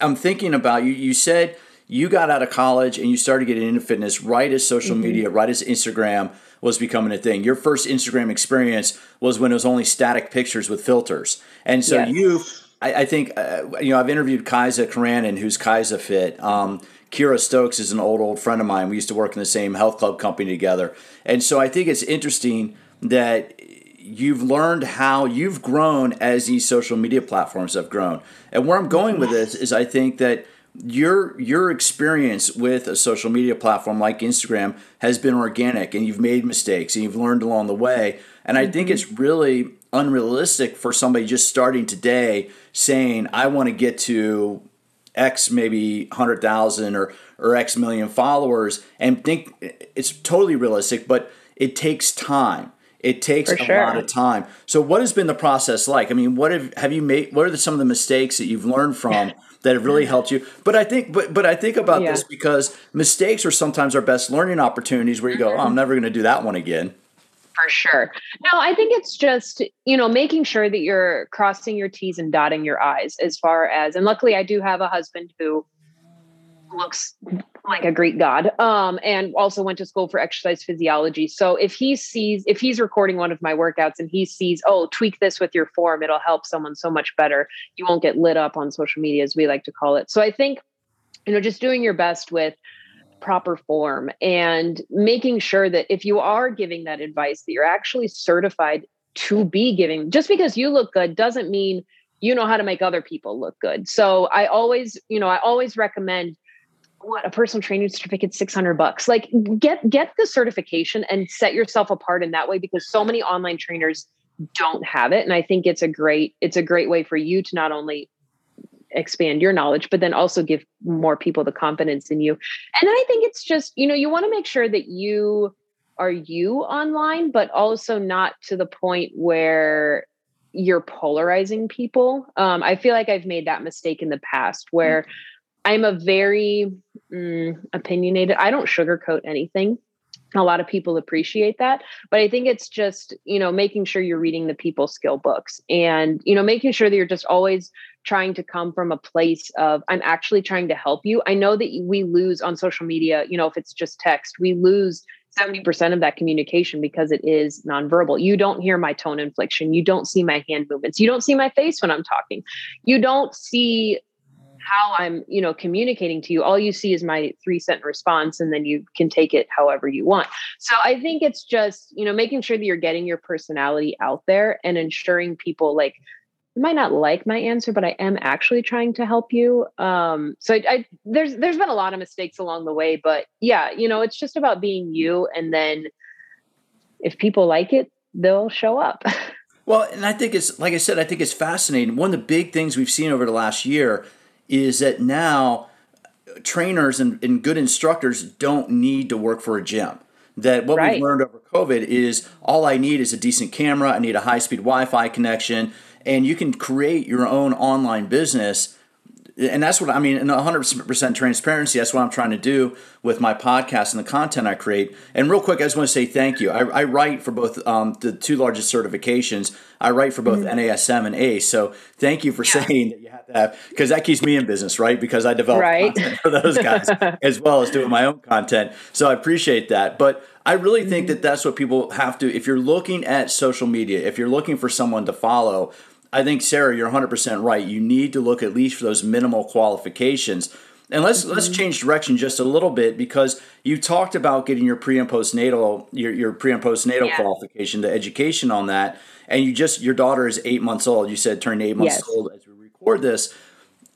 I'm thinking about you. You said you got out of college and you started getting into fitness right as social mm-hmm. media, right as Instagram was becoming a thing. Your first Instagram experience was when it was only static pictures with filters. And so yes. you, I, I think, uh, you know, I've interviewed Kaisa Keranen, who's Kaisa Fit. Um, Kira Stokes is an old, old friend of mine. We used to work in the same health club company together. And so I think it's interesting that you've learned how you've grown as these social media platforms have grown. And where I'm going with this is I think that your your experience with a social media platform like Instagram has been organic and you've made mistakes and you've learned along the way and I think mm-hmm. it's really unrealistic for somebody just starting today saying I want to get to X maybe 100,000 or or X million followers and think it's totally realistic but it takes time it takes For a sure. lot of time. So, what has been the process like? I mean, what have have you made? What are the, some of the mistakes that you've learned from [laughs] that have really helped you? But I think, but but I think about yeah. this because mistakes are sometimes our best learning opportunities. Where you go, oh, I'm mm-hmm. never going to do that one again. For sure. No, I think it's just you know making sure that you're crossing your T's and dotting your I's as far as. And luckily, I do have a husband who looks like a Greek god, um, and also went to school for exercise physiology. So if he sees, if he's recording one of my workouts and he sees, oh, tweak this with your form, it'll help someone so much better. You won't get lit up on social media, as we like to call it. So I think you know, just doing your best with proper form and making sure that if you are giving that advice that you're actually certified to be giving just because you look good doesn't mean you know how to make other people look good so i always you know i always recommend what a personal training certificate 600 bucks. Like get get the certification and set yourself apart in that way because so many online trainers don't have it. And i think it's a great it's a great way for you to not only expand your knowledge but then also give more people the confidence in you. And i think it's just you know you want to make sure that you are you online but also not to the point where you're polarizing people. Um, i feel like i've made that mistake in the past where mm-hmm. I'm a very mm, opinionated i don't sugarcoat anything a lot of people appreciate that but i think it's just you know making sure you're reading the people skill books and you know making sure that you're just always trying to come from a place of i'm actually trying to help you i know that we lose on social media you know if it's just text we lose 70% of that communication because it is nonverbal. You don't hear my tone inflection. You don't see my hand movements. You don't see my face when I'm talking. You don't see how I'm, you know, communicating to you. All you see is my three cent response, and then you can take it however you want. So I think it's just, you know, making sure that you're getting your personality out there and ensuring people like you might not like my answer, but I am actually trying to help you. Um, so I, I there's there's been a lot of mistakes along the way, but yeah, you know, it's just about being you, and then if people like it, they'll show up. [laughs] Well, and I think it's like I said, I think it's fascinating. One of the big things we've seen over the last year is that now trainers and, and good instructors don't need to work for a gym. That what right. we've learned over COVID is all I need is a decent camera, I need a high speed Wi Fi connection, and you can create your own online business and that's what I mean, and 100% transparency. That's what I'm trying to do with my podcast and the content I create. And real quick, I just want to say thank you. I, I write for both um, the two largest certifications. I write for both mm-hmm. NASM and ACE. So thank you for yeah. saying that you have to have, because that keeps me in business, right? Because I develop right. content for those guys [laughs] as well as doing my own content. So I appreciate that. But I really mm-hmm. think that that's what people have to, if you're looking at social media, if you're looking for someone to follow, I think Sarah, you're 100% right. You need to look at least for those minimal qualifications. And let's mm-hmm. let's change direction just a little bit because you talked about getting your pre and postnatal your your pre and postnatal yeah. qualification, the education on that, and you just your daughter is eight months old. You said turned eight months yes. old as we record this.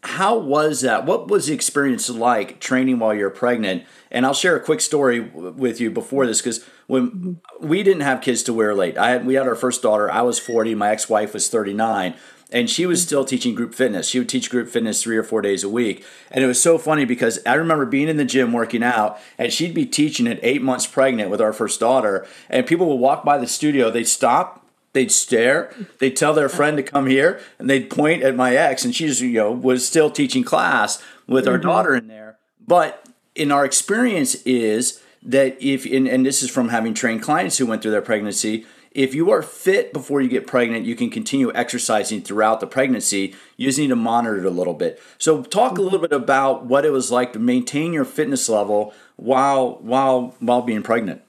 How was that? What was the experience like training while you're pregnant? And I'll share a quick story with you before this because when we didn't have kids to wear late, I had, we had our first daughter. I was 40. My ex wife was 39 and she was still teaching group fitness. She would teach group fitness three or four days a week. And it was so funny because I remember being in the gym working out, and she'd be teaching at eight months pregnant with our first daughter. And people would walk by the studio, they'd stop, they'd stare, they'd tell their friend to come here, and they'd point at my ex, and she's you know was still teaching class with our mm-hmm. daughter in there. But in our experience is that if and, and this is from having trained clients who went through their pregnancy if you are fit before you get pregnant, you can continue exercising throughout the pregnancy. You just need to monitor it a little bit. So, talk a little bit about what it was like to maintain your fitness level while while while being pregnant.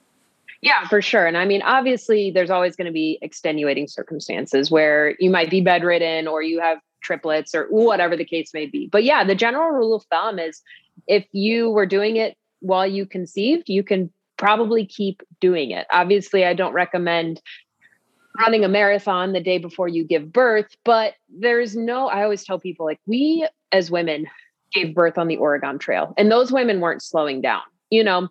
Yeah, for sure. And I mean, obviously, there's always going to be extenuating circumstances where you might be bedridden or you have triplets or whatever the case may be. But yeah, the general rule of thumb is if you were doing it while you conceived, you can probably keep doing it. Obviously, I don't recommend running a marathon the day before you give birth, but there's no, I always tell people like, we as women gave birth on the Oregon Trail, and those women weren't slowing down. You know,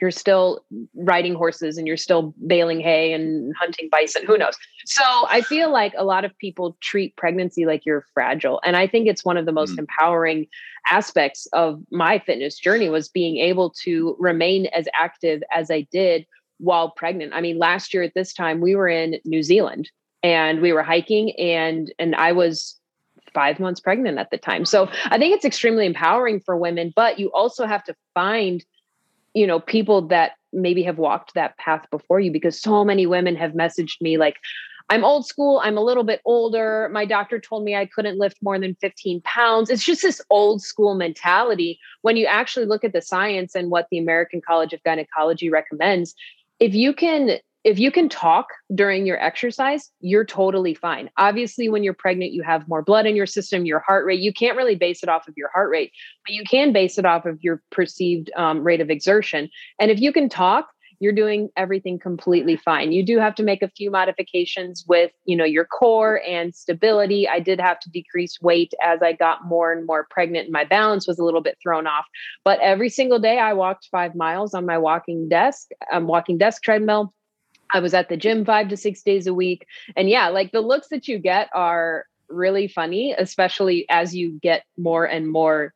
you're still riding horses and you're still baling hay and hunting bison who knows? So i feel like a lot of people treat pregnancy like you're fragile and i think it's one of the most mm. empowering aspects of my fitness journey was being able to remain as active as i did while pregnant. I mean last year at this time we were in new zealand and we were hiking and and i was five months pregnant at the time. So i think it's extremely empowering for women but you also have to find you know people that maybe have walked that path before you because so many women have messaged me like i'm old school i'm a little bit older my doctor told me i couldn't lift more than 15 pounds. It's just this old school mentality. When you actually look at the science and what the american college of gynecology recommends if you can if you can talk during your exercise, you're totally fine. Obviously, when you're pregnant, you have more blood in your system, your heart rate. You can't really base it off of your heart rate, but you can base it off of your perceived um, rate of exertion. And if you can talk, you're doing everything completely fine. You do have to make a few modifications with, you know, your core and stability. I did have to decrease weight as I got more and more pregnant and my balance was a little bit thrown off. But every single day I walked 5 miles on my walking desk, um walking desk treadmill. I was at the gym 5 to 6 days a week. And yeah, like the looks that you get are really funny, especially as you get more and more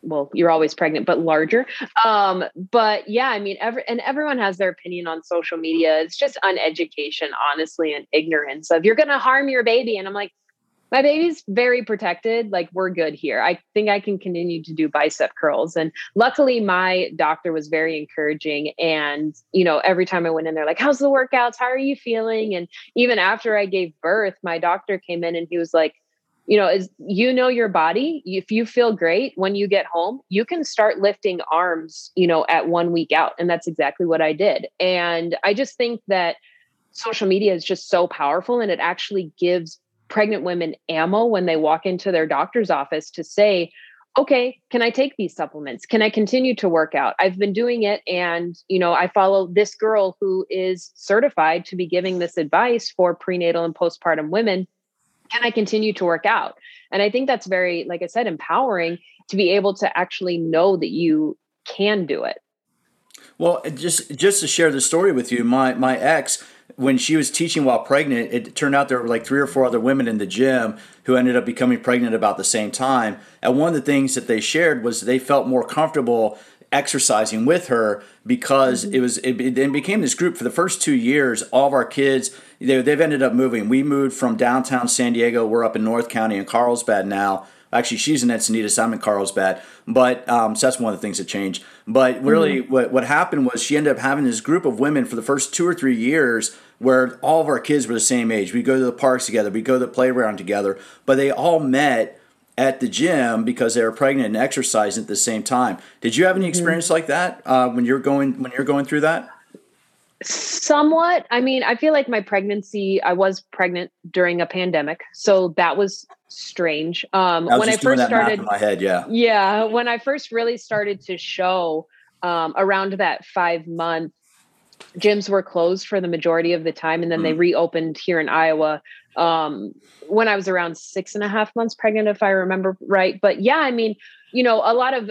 well you're always pregnant but larger. Um but yeah i mean every and everyone has their opinion on social media. It's just uneducation honestly and ignorance of you're gonna harm your baby. And i'm like my baby's very protected like we're good here. I think i can continue to do bicep curls and luckily my doctor was very encouraging and you know every time i went in there like how's the workouts? How are you feeling? And even after i gave birth my doctor came in and he was like you know is you know your body. If you feel great when you get home you can start lifting arms you know at one week out. And that's exactly what i did. And i just think that social media is just so powerful and it actually gives pregnant women ammo when they walk into their doctor's office to say okay can i take these supplements can i continue to work out i've been doing it and you know i follow this girl who is certified to be giving this advice for prenatal and postpartum women can I continue to work out? And I think that's very, like I said, empowering to be able to actually know that you can do it. Well, just just to share the story with you, my my ex when she was teaching while pregnant, it turned out there were like three or four other women in the gym who ended up becoming pregnant about the same time. And one of the things that they shared was they felt more comfortable exercising with her because mm-hmm. it was it, it, became this group for the first two years all of our kids they, they've ended up moving we moved from downtown san diego we're up in north county in carlsbad now actually she's in encinitas i'm in carlsbad but um, so that's one of the things that changed but really mm-hmm. what, what happened was she ended up having this group of women for the first two or three years where all of our kids were the same age we go to the parks together we go to the playground together but they all met at the gym because they were pregnant and exercising at the same time. Did you have any mm-hmm. experience mm-hmm. like that uh, when you're going when you're going through that? Somewhat. I mean, I feel like my pregnancy. I was pregnant during a pandemic, so that was strange. Um, I when I first started, in my head, yeah, yeah. When I first really started to show um, around that five month gyms were closed for the majority of the time and then mm. they reopened here in iowa um, when i was around six and a half months pregnant if i remember right but yeah i mean you know a lot of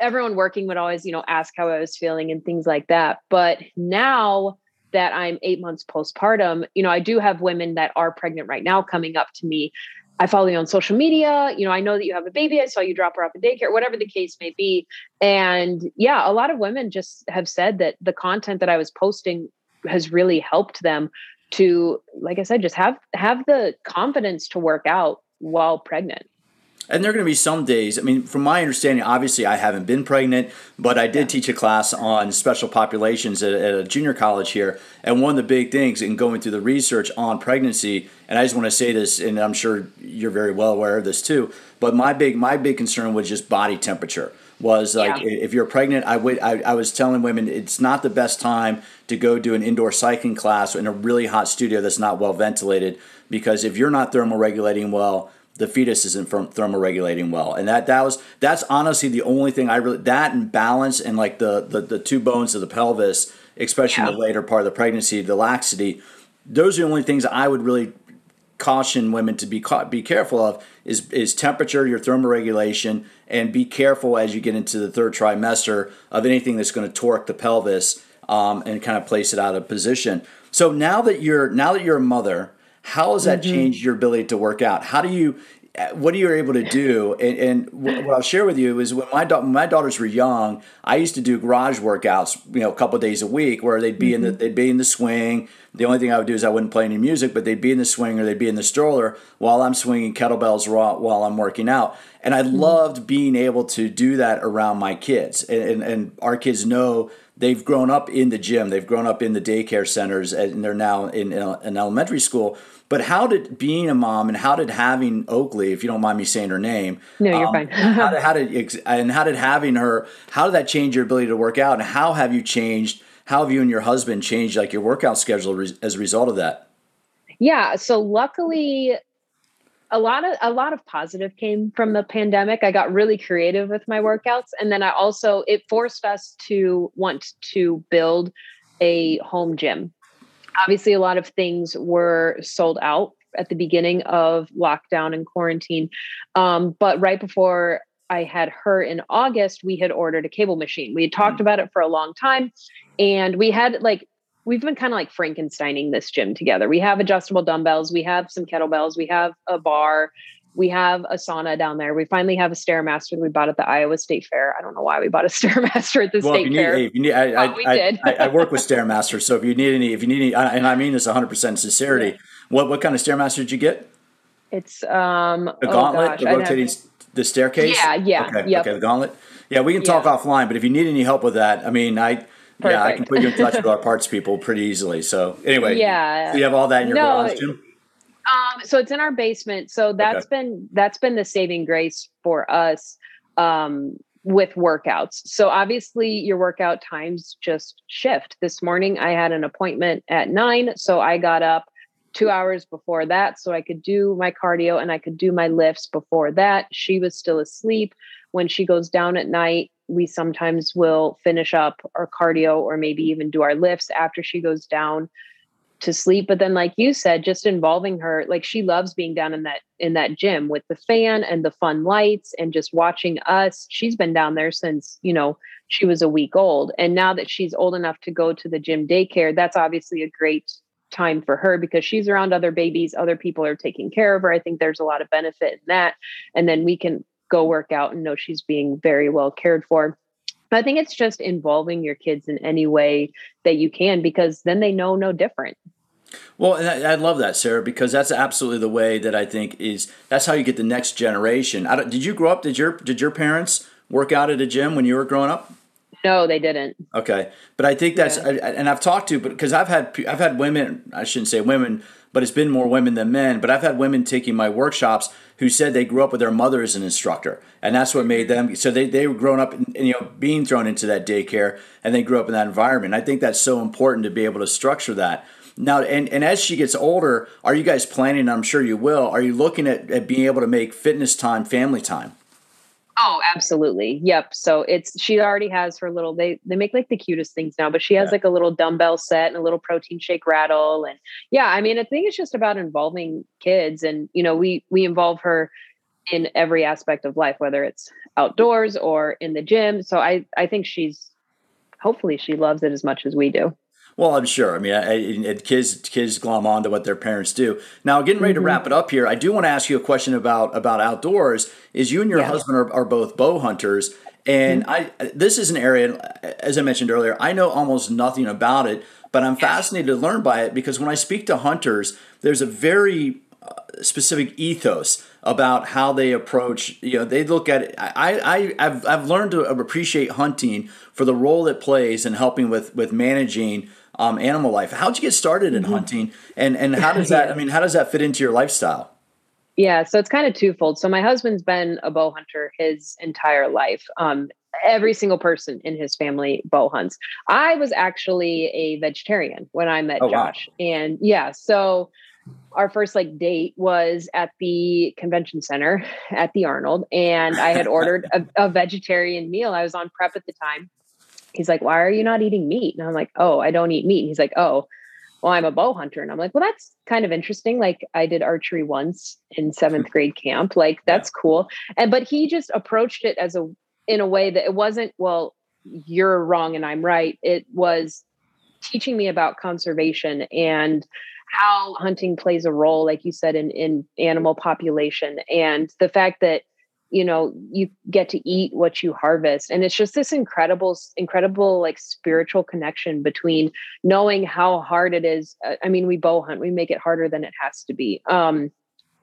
everyone working would always you know ask how i was feeling and things like that but now that i'm eight months postpartum you know i do have women that are pregnant right now coming up to me I follow you on social media. You know, I know that you have a baby. I saw you drop her off at daycare, whatever the case may be. And yeah, a lot of women just have said that the content that I was posting has really helped them to, like I said, just have have the confidence to work out while pregnant. And there are going to be some days. I mean, from my understanding, obviously I haven't been pregnant, but I did teach a class on special populations at, at, a junior college here. And one of the big things in going through the research on pregnancy, and I just want to say this, and I'm sure you're very well aware of this too. But my big my big concern was just body temperature. Was like yeah. if you're pregnant, I would I, I was telling women it's not the best time to go do an indoor cycling class in a really hot studio that's not well ventilated because if you're not thermoregulating well the fetus isn't thermoregulating well and that that was that's honestly the only thing i really that and balance and like the the, the two bones of the pelvis especially yeah. in the later part of the pregnancy the laxity those are the only things i would really caution women to be caught, be careful of is is temperature your thermoregulation and be careful as you get into the third trimester of anything that's going to torque the pelvis um, and kind of place it out of position so now that you're now that you're a mother how has that mm-hmm. changed your ability to work out? How do you, what are you able to do? And, and what I'll share with you is when my da- my daughters were young, I used to do garage workouts, you know, a couple days a week, where they'd be mm-hmm. in the mm-hmm. they'd be in the swing. The only thing I would do is I wouldn't play any music, but they'd be in the swing or they'd be in the stroller while I'm swinging kettlebells while I'm working out. And I mm-hmm. loved being able to do that around my kids, and, and, and our kids know they've grown up in the gym, they've grown up in the daycare centers, and they're now in, in an elementary school. But how did being a mom and how did having Oakley, if you don't mind me saying her name, no, you're um, fine. [laughs] how, did, how did and how did having her, how did that change your ability to work out, and how have you changed? How have you and your husband changed like your workout schedule as a result of that? Yeah, so luckily a lot of a lot of positive came from the pandemic. I got really creative with my workouts and then I also it forced us to want to build a home gym. Obviously a lot of things were sold out at the beginning of lockdown and quarantine. Um, but right before I had her in August, we had ordered a cable machine. We had talked mm-hmm. about it for a long time and we had like we've been kind of like Frankensteining this gym together. We have adjustable dumbbells, we have some kettlebells, we have a bar, we have a sauna down there. We finally have a stairmaster that we bought at the Iowa State Fair. I don't know why we bought a [laughs] stairmaster at the well, state need, fair. Need, I, I, we I, did. I, I, work with [laughs] stairmasters, so if you need any, if you need any, and I mean this 100 percent sincerity. Yeah. What what kind of stairmaster did you get? It's um the gauntlet, oh gosh, the rotating, the staircase. Yeah, yeah, okay, yep. okay, the gauntlet. Yeah, we can talk yeah. offline, but if you need any help with that, I mean, I Perfect. Yeah, I can put you in touch with our [laughs] parts people pretty easily. So anyway, yeah, so you have all that in your no, garage. Um, so it's in our basement. So that's okay. been that's been the saving grace for us um, with workouts. So obviously your workout times just shift. This morning I had an appointment at nine, so I got up two hours before that so I could do my cardio and I could do my lifts before that. She was still asleep. When she goes down at night, we sometimes will finish up our cardio or maybe even do our lifts after she goes down to sleep. But then like you said just involving her like she loves being down in that in that gym with the fan and the fun lights and just watching us. She's been down there since you know she was a week old. And now that she's old enough to go to the gym daycare that's obviously a great time for her because she's around other babies other people are taking care of her. I think there's a lot of benefit in that. And then we can go work out and know she's being very well cared for. I think it's just involving your kids in any way that you can because then they know no different. Well, and I, I, love that, Sarah, because that's absolutely the way that I think is that's how you get the next generation. I did you grow up? Did your did your parents work out at a gym when you were growing up? No, they didn't. Okay, but I think that's yeah. and I've talked to, but because I've had I've had women, I shouldn't say women, but it's been more women than men. But I've had women taking my workshops who said they grew up with their mother as an instructor, and that's what made them. So they they were growing up, in, you know, being thrown into that daycare, and they grew up in that environment. I think that's so important to be able to structure that. Now, and, and as she gets older, are you guys planning? I'm sure you will. Are you looking at, at being able to make fitness time family time? Oh, absolutely. Yep. So it's she already has her little they they make like the cutest things now, but she has yeah. like a little dumbbell set and a little protein shake rattle and yeah, I mean, I think it's just about involving kids and you know, we we involve her in every aspect of life whether it's outdoors or in the gym. So I I think she's hopefully she loves it as much as we do. Well, I'm sure. I mean, I, I, kids kids glom on to what their parents do. Now, getting ready mm-hmm. to wrap it up here, I do want to ask you a question about about outdoors. Is you and your yeah. husband are, are, both bow hunters, and mm-hmm. I this is an area, as I mentioned earlier, I know almost nothing about it, but I'm fascinated to learn by it because when I speak to hunters, there's a very uh, specific ethos about how they approach you know they look at it i i i've, I've learned to appreciate hunting for the role it plays in helping with with managing um, animal life. How'd you get started in mm-hmm. hunting, and and how does that? I mean, how does that fit into your lifestyle? Yeah, so it's kind of twofold. So my husband's been a bow hunter his entire life. Um, every single person in his family bow hunts. I was actually a vegetarian when I met oh, Josh, wow. and yeah, so our first like date was at the convention center at the Arnold, and I had ordered [laughs] a, a vegetarian meal. I was on prep at the time he's like, why are you not eating meat? And I'm like, oh, I don't eat meat. And he's like, oh, well, I'm a bow hunter. And I'm like, well, that's kind of interesting. Like I did archery once in seventh hmm. grade camp. Like that's yeah. cool. And, but he just approached it as a, in a way that it wasn't, well, you're wrong and I'm right. It was teaching me about conservation and how hunting plays a role, like you said, in, in animal population and the fact that you know you get to eat what you harvest. And it's just this incredible incredible like spiritual connection between knowing how hard it is uh, i mean we bow hunt we make it harder than it has to be. Um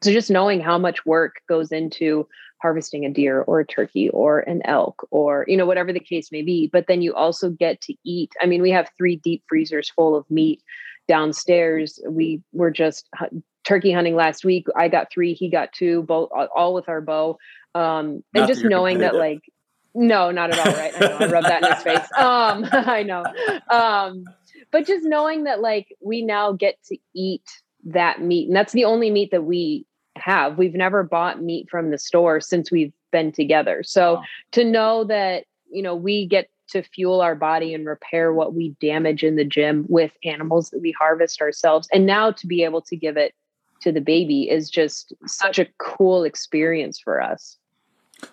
so just knowing how much work goes into harvesting a deer or a turkey or an elk or you know whatever the case may be but then you also get to eat. I mean we have three deep freezers full of meat downstairs. We were just turkey hunting last week. I got three he got two both all with our bow um and just knowing that like no not at all right i know i rubbed that in his face [laughs] um [laughs] i know um but just knowing that like we now get to eat that meat and that's the only meat that we have. We've never bought meat from the store since we've been together. So wow. to know that, you know, we get to fuel our body and repair what we damage in the gym with animals that we harvest ourselves. And now to be able to give it to the baby is just such a cool experience for us.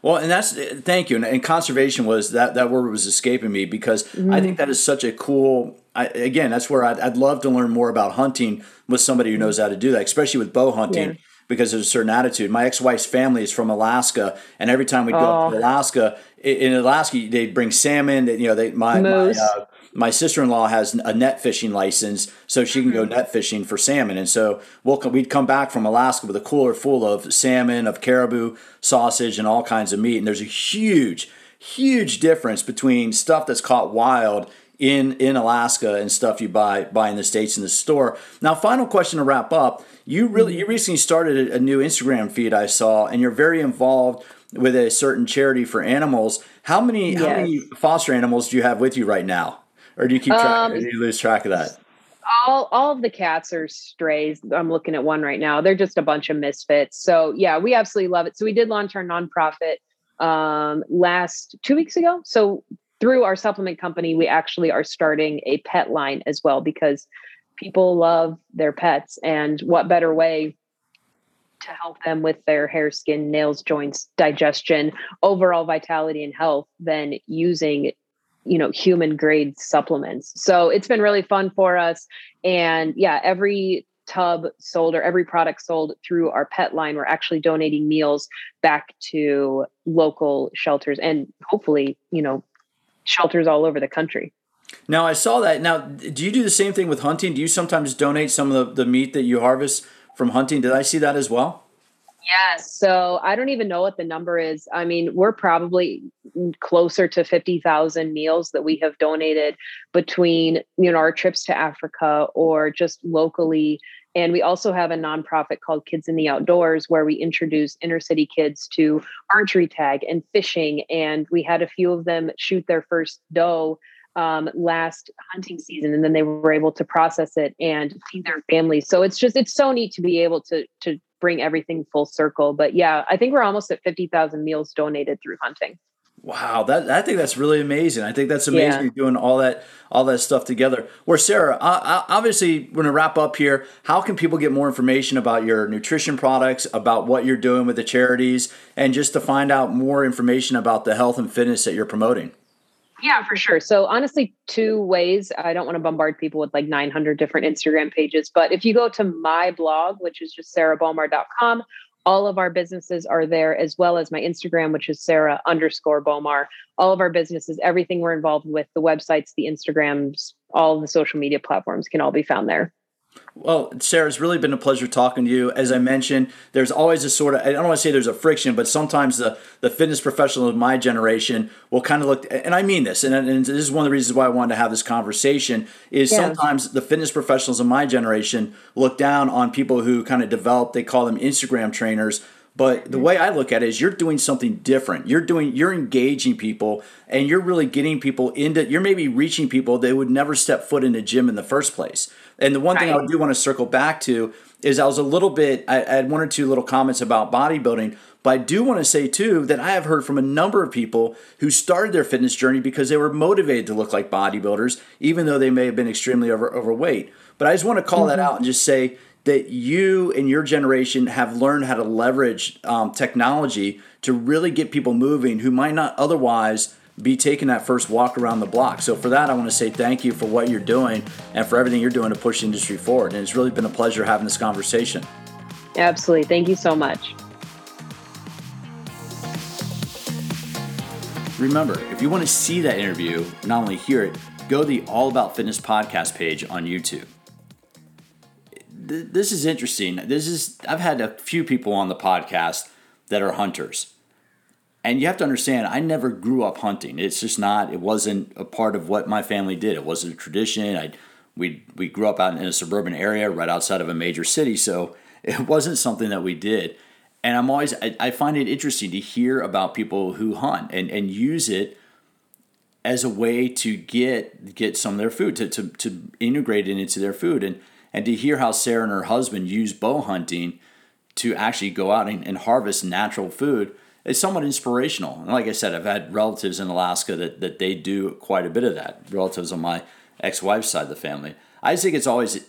Well, and that's thank you. And, and, conservation was that that word was escaping me because mm-hmm. I think mm-hmm. that is such a cool. I, again, that's where I'd, I'd, love to learn more about hunting with somebody who knows how to do that, especially with bow hunting. Yeah because there's a certain attitude. My ex-wife's family is from Alaska, and every time we go oh. to Alaska, in Alaska they bring salmon. That you know, they my my, uh, my sister-in-law has a net fishing license, so she can go mm-hmm. net fishing for salmon. And so we'll we'd come back from Alaska with a cooler full of salmon, of caribou sausage, and all kinds of meat. And there's a huge, huge difference between stuff that's caught wild in in Alaska and stuff you buy buy in the states in the store. Now, final question to wrap up. You really mm-hmm. you recently started a, a new Instagram feed I saw, and you're very involved with a certain charity for animals. How many yes. how many foster animals do you have with you right now, or do you keep track? Um, or do you lose track of that? all all of the cats are strays. I'm looking at one right now. They're just a bunch of misfits. So yeah, we absolutely love it. So we did launch our nonprofit um last two weeks ago. So through our supplement company, we actually are starting a pet line as well because people love their pets. And what better way to help them with their hair, skin, nails, joints, digestion, overall vitality and health than using you know human grade supplements so it's been really fun for us and yeah every tub sold or every product sold through our pet line we're actually donating meals back to local shelters and hopefully you know shelters all over the country. Now I saw that. Now, do you do the same thing with hunting? Do you sometimes donate some of the, the meat that you harvest from hunting? Did I see that as well? Yes. So I don't even know what the number is. I mean, we're probably closer to 50,000 meals that we have donated between, you know, our trips to Africa or just locally and we also have a nonprofit called Kids in the Outdoors where we introduce inner city kids to archery tag and fishing. And we had a few of them shoot their first doe um, last hunting season, and then they were able to process it and feed their families. So it's just it's so neat to be able to to bring everything full circle. But yeah, I think we're almost at fifty thousand meals donated through hunting. Wow, that I think that's really amazing. I think that's amazing. Yeah. You're doing all that all that stuff together. Where Sarah, I obviously, we're gonna wrap up here. How can people get more information about your nutrition products, about what you're doing with the charities, and just to find out more information about the health and fitness that you're promoting? Yeah, for sure. So honestly, two ways. I don't want to bombard people with like 900 different Instagram pages, but if you go to my blog, which is just sarahbowmar.com, all of our businesses are there as well as my instagram which is sarah underscore bowmar all of our businesses everything we're involved with the websites the instagrams all the social media platforms can all be found there well, Sarah, it's really been a pleasure talking to you. As I mentioned, there's always a sort of, I don't want to say there's a friction, but sometimes the, the fitness professional of my generation will kind of look, and I mean this, and, and this is one of the reasons why I wanted to have this conversation, is yeah. sometimes the fitness professionals of my generation look down on people who kind of develop, they call them Instagram trainers, but the way I look at it is you're doing something different. You're doing you're engaging people and you're really getting people into you're maybe reaching people that would never step foot in a gym in the first place. And the one right. thing I do want to circle back to is I was a little bit I, I had one or two little comments about bodybuilding, but I do want to say too that I have heard from a number of people who started their fitness journey because they were motivated to look like bodybuilders, even though they may have been extremely over, overweight. But I just want to call mm-hmm. that out and just say that you and your generation have learned how to leverage um, technology to really get people moving who might not otherwise be taking that first walk around the block. So for that, I want to say thank you for what you're doing and for everything you're doing to push the industry forward. And it's really been a pleasure having this conversation. Absolutely. Thank you so much. Remember, if you want to see that interview, not only hear it, go to the All About Fitness podcast page on YouTube this is interesting. This is I've had a few people on the podcast that are hunters, And you have to understand, I never grew up hunting. It's just not. It wasn't a part of what my family did. It wasn't a tradition. I we we grew up out in a suburban area right outside of a major city, so [laughs] it wasn't something that we did. And I'm always I, I find it interesting to hear about people who hunt and, and use it as a way to get get some of their food to, to, to integrate it into their food and and to hear how Sarah and her husband use bow hunting to actually go out and, and harvest natural food is somewhat inspirational. And like I said, I've had relatives in Alaska that, that they do quite a bit of that. Relatives on my ex-wife's side of the family. I just think it's always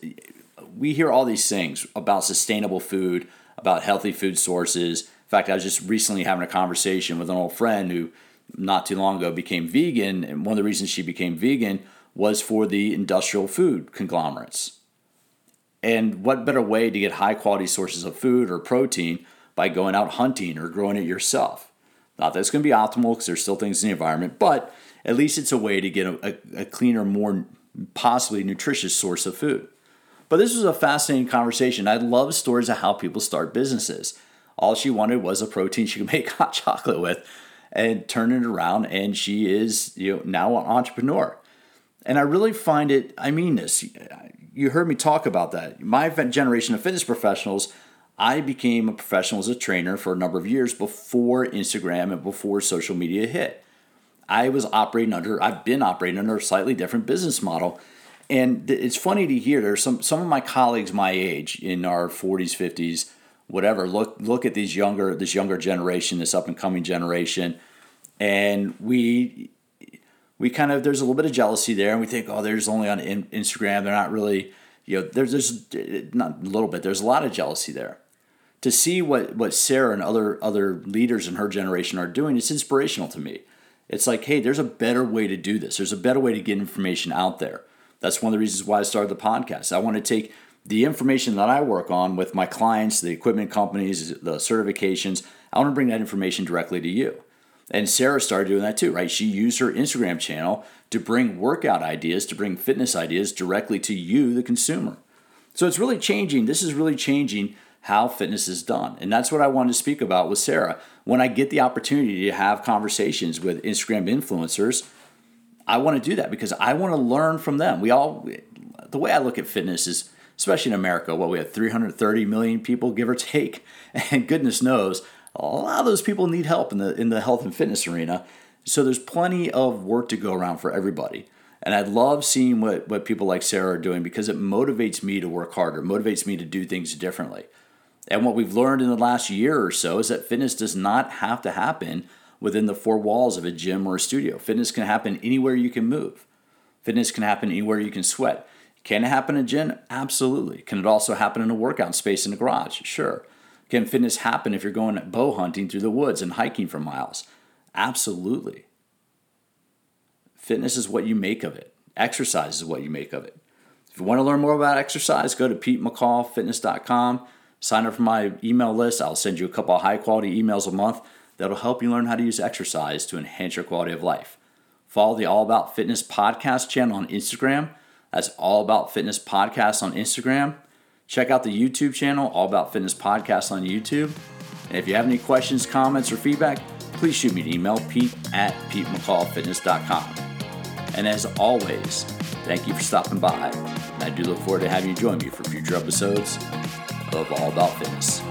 we hear all these things about sustainable food, about healthy food sources. In fact, I was just recently having a conversation with an old friend who not too long ago became vegan, and one of the reasons she became vegan was for the industrial food conglomerates. And what better way to get high quality sources of food or protein by going out hunting or growing it yourself? Not that it's going to be optimal because there's still things in the environment, but at least it's a way to get a, a, cleaner, more possibly nutritious source of food. But this was a fascinating conversation. I love stories of how people start businesses. All she wanted was a protein she could [laughs] make hot chocolate with and turn it around and she is you know now an entrepreneur. And I really find it I mean this you heard me talk about that. My generation of fitness professionals, I became a professional as a trainer for a number of years before Instagram and before social media hit. I was operating under, I've been operating under a slightly different business model. And it's funny to hear there's some, some of my colleagues my age in our 40s, 50s, whatever, look look at these younger this younger generation, this up and coming generation, and we we kind of there's a little bit of jealousy there, and we think, oh, there's only on Instagram, they're not really, you know, there's there's not a little bit, there's a lot of jealousy there. To see what what Sarah and other other leaders in her generation are doing, it's inspirational to me. It's like, hey, there's a better way to do this. There's a better way to get information out there. That's one of the reasons why I started the podcast. I want to take the information that I work on with my clients, the equipment companies, the certifications, I want to bring that information directly to you. And Sarah started doing that too, right? She used her Instagram channel to bring workout ideas, to bring fitness ideas directly to you, the consumer. So it's really changing. This is really changing how fitness is done. And that's what I wanted to speak about with Sarah. When I get the opportunity to have conversations with Instagram influencers, I want to do that because I want to learn from them. We all, the way I look at fitness is, especially in America, what we have 330 million people, give or take, [laughs] and goodness knows, a lot of those people need help in the in the health and fitness arena. So there's plenty of work to go around for everybody. And I love seeing what, what people like Sarah are doing because it motivates me to work harder, motivates me to do things differently. And what we've learned in the last year or so is that fitness does not have to happen within the four walls of a gym or a studio. Fitness can happen anywhere you can move. Fitness can happen anywhere you can sweat. Can it happen in a gym? Absolutely. Can it also happen in a workout space in a garage? Sure. Can fitness happen if you're going bow hunting through the woods and hiking for miles? Absolutely. Fitness is what you make of it. Exercise is what you make of it. If you want to learn more about exercise, go to PeteMcCallFitness.com. Sign up for my email list. I'll send you a couple of high quality emails a month that'll help you learn how to use exercise to enhance your quality of life. Follow the All About Fitness podcast channel on Instagram. That's All About Fitness podcast on Instagram. Check out the YouTube channel, All About Fitness podcast on YouTube. And if you have any questions, comments, or feedback, please shoot me an email, pete at petemccallfitness.com. And as always, thank you for stopping by. And I do look forward to having you join me for future episodes of All About Fitness.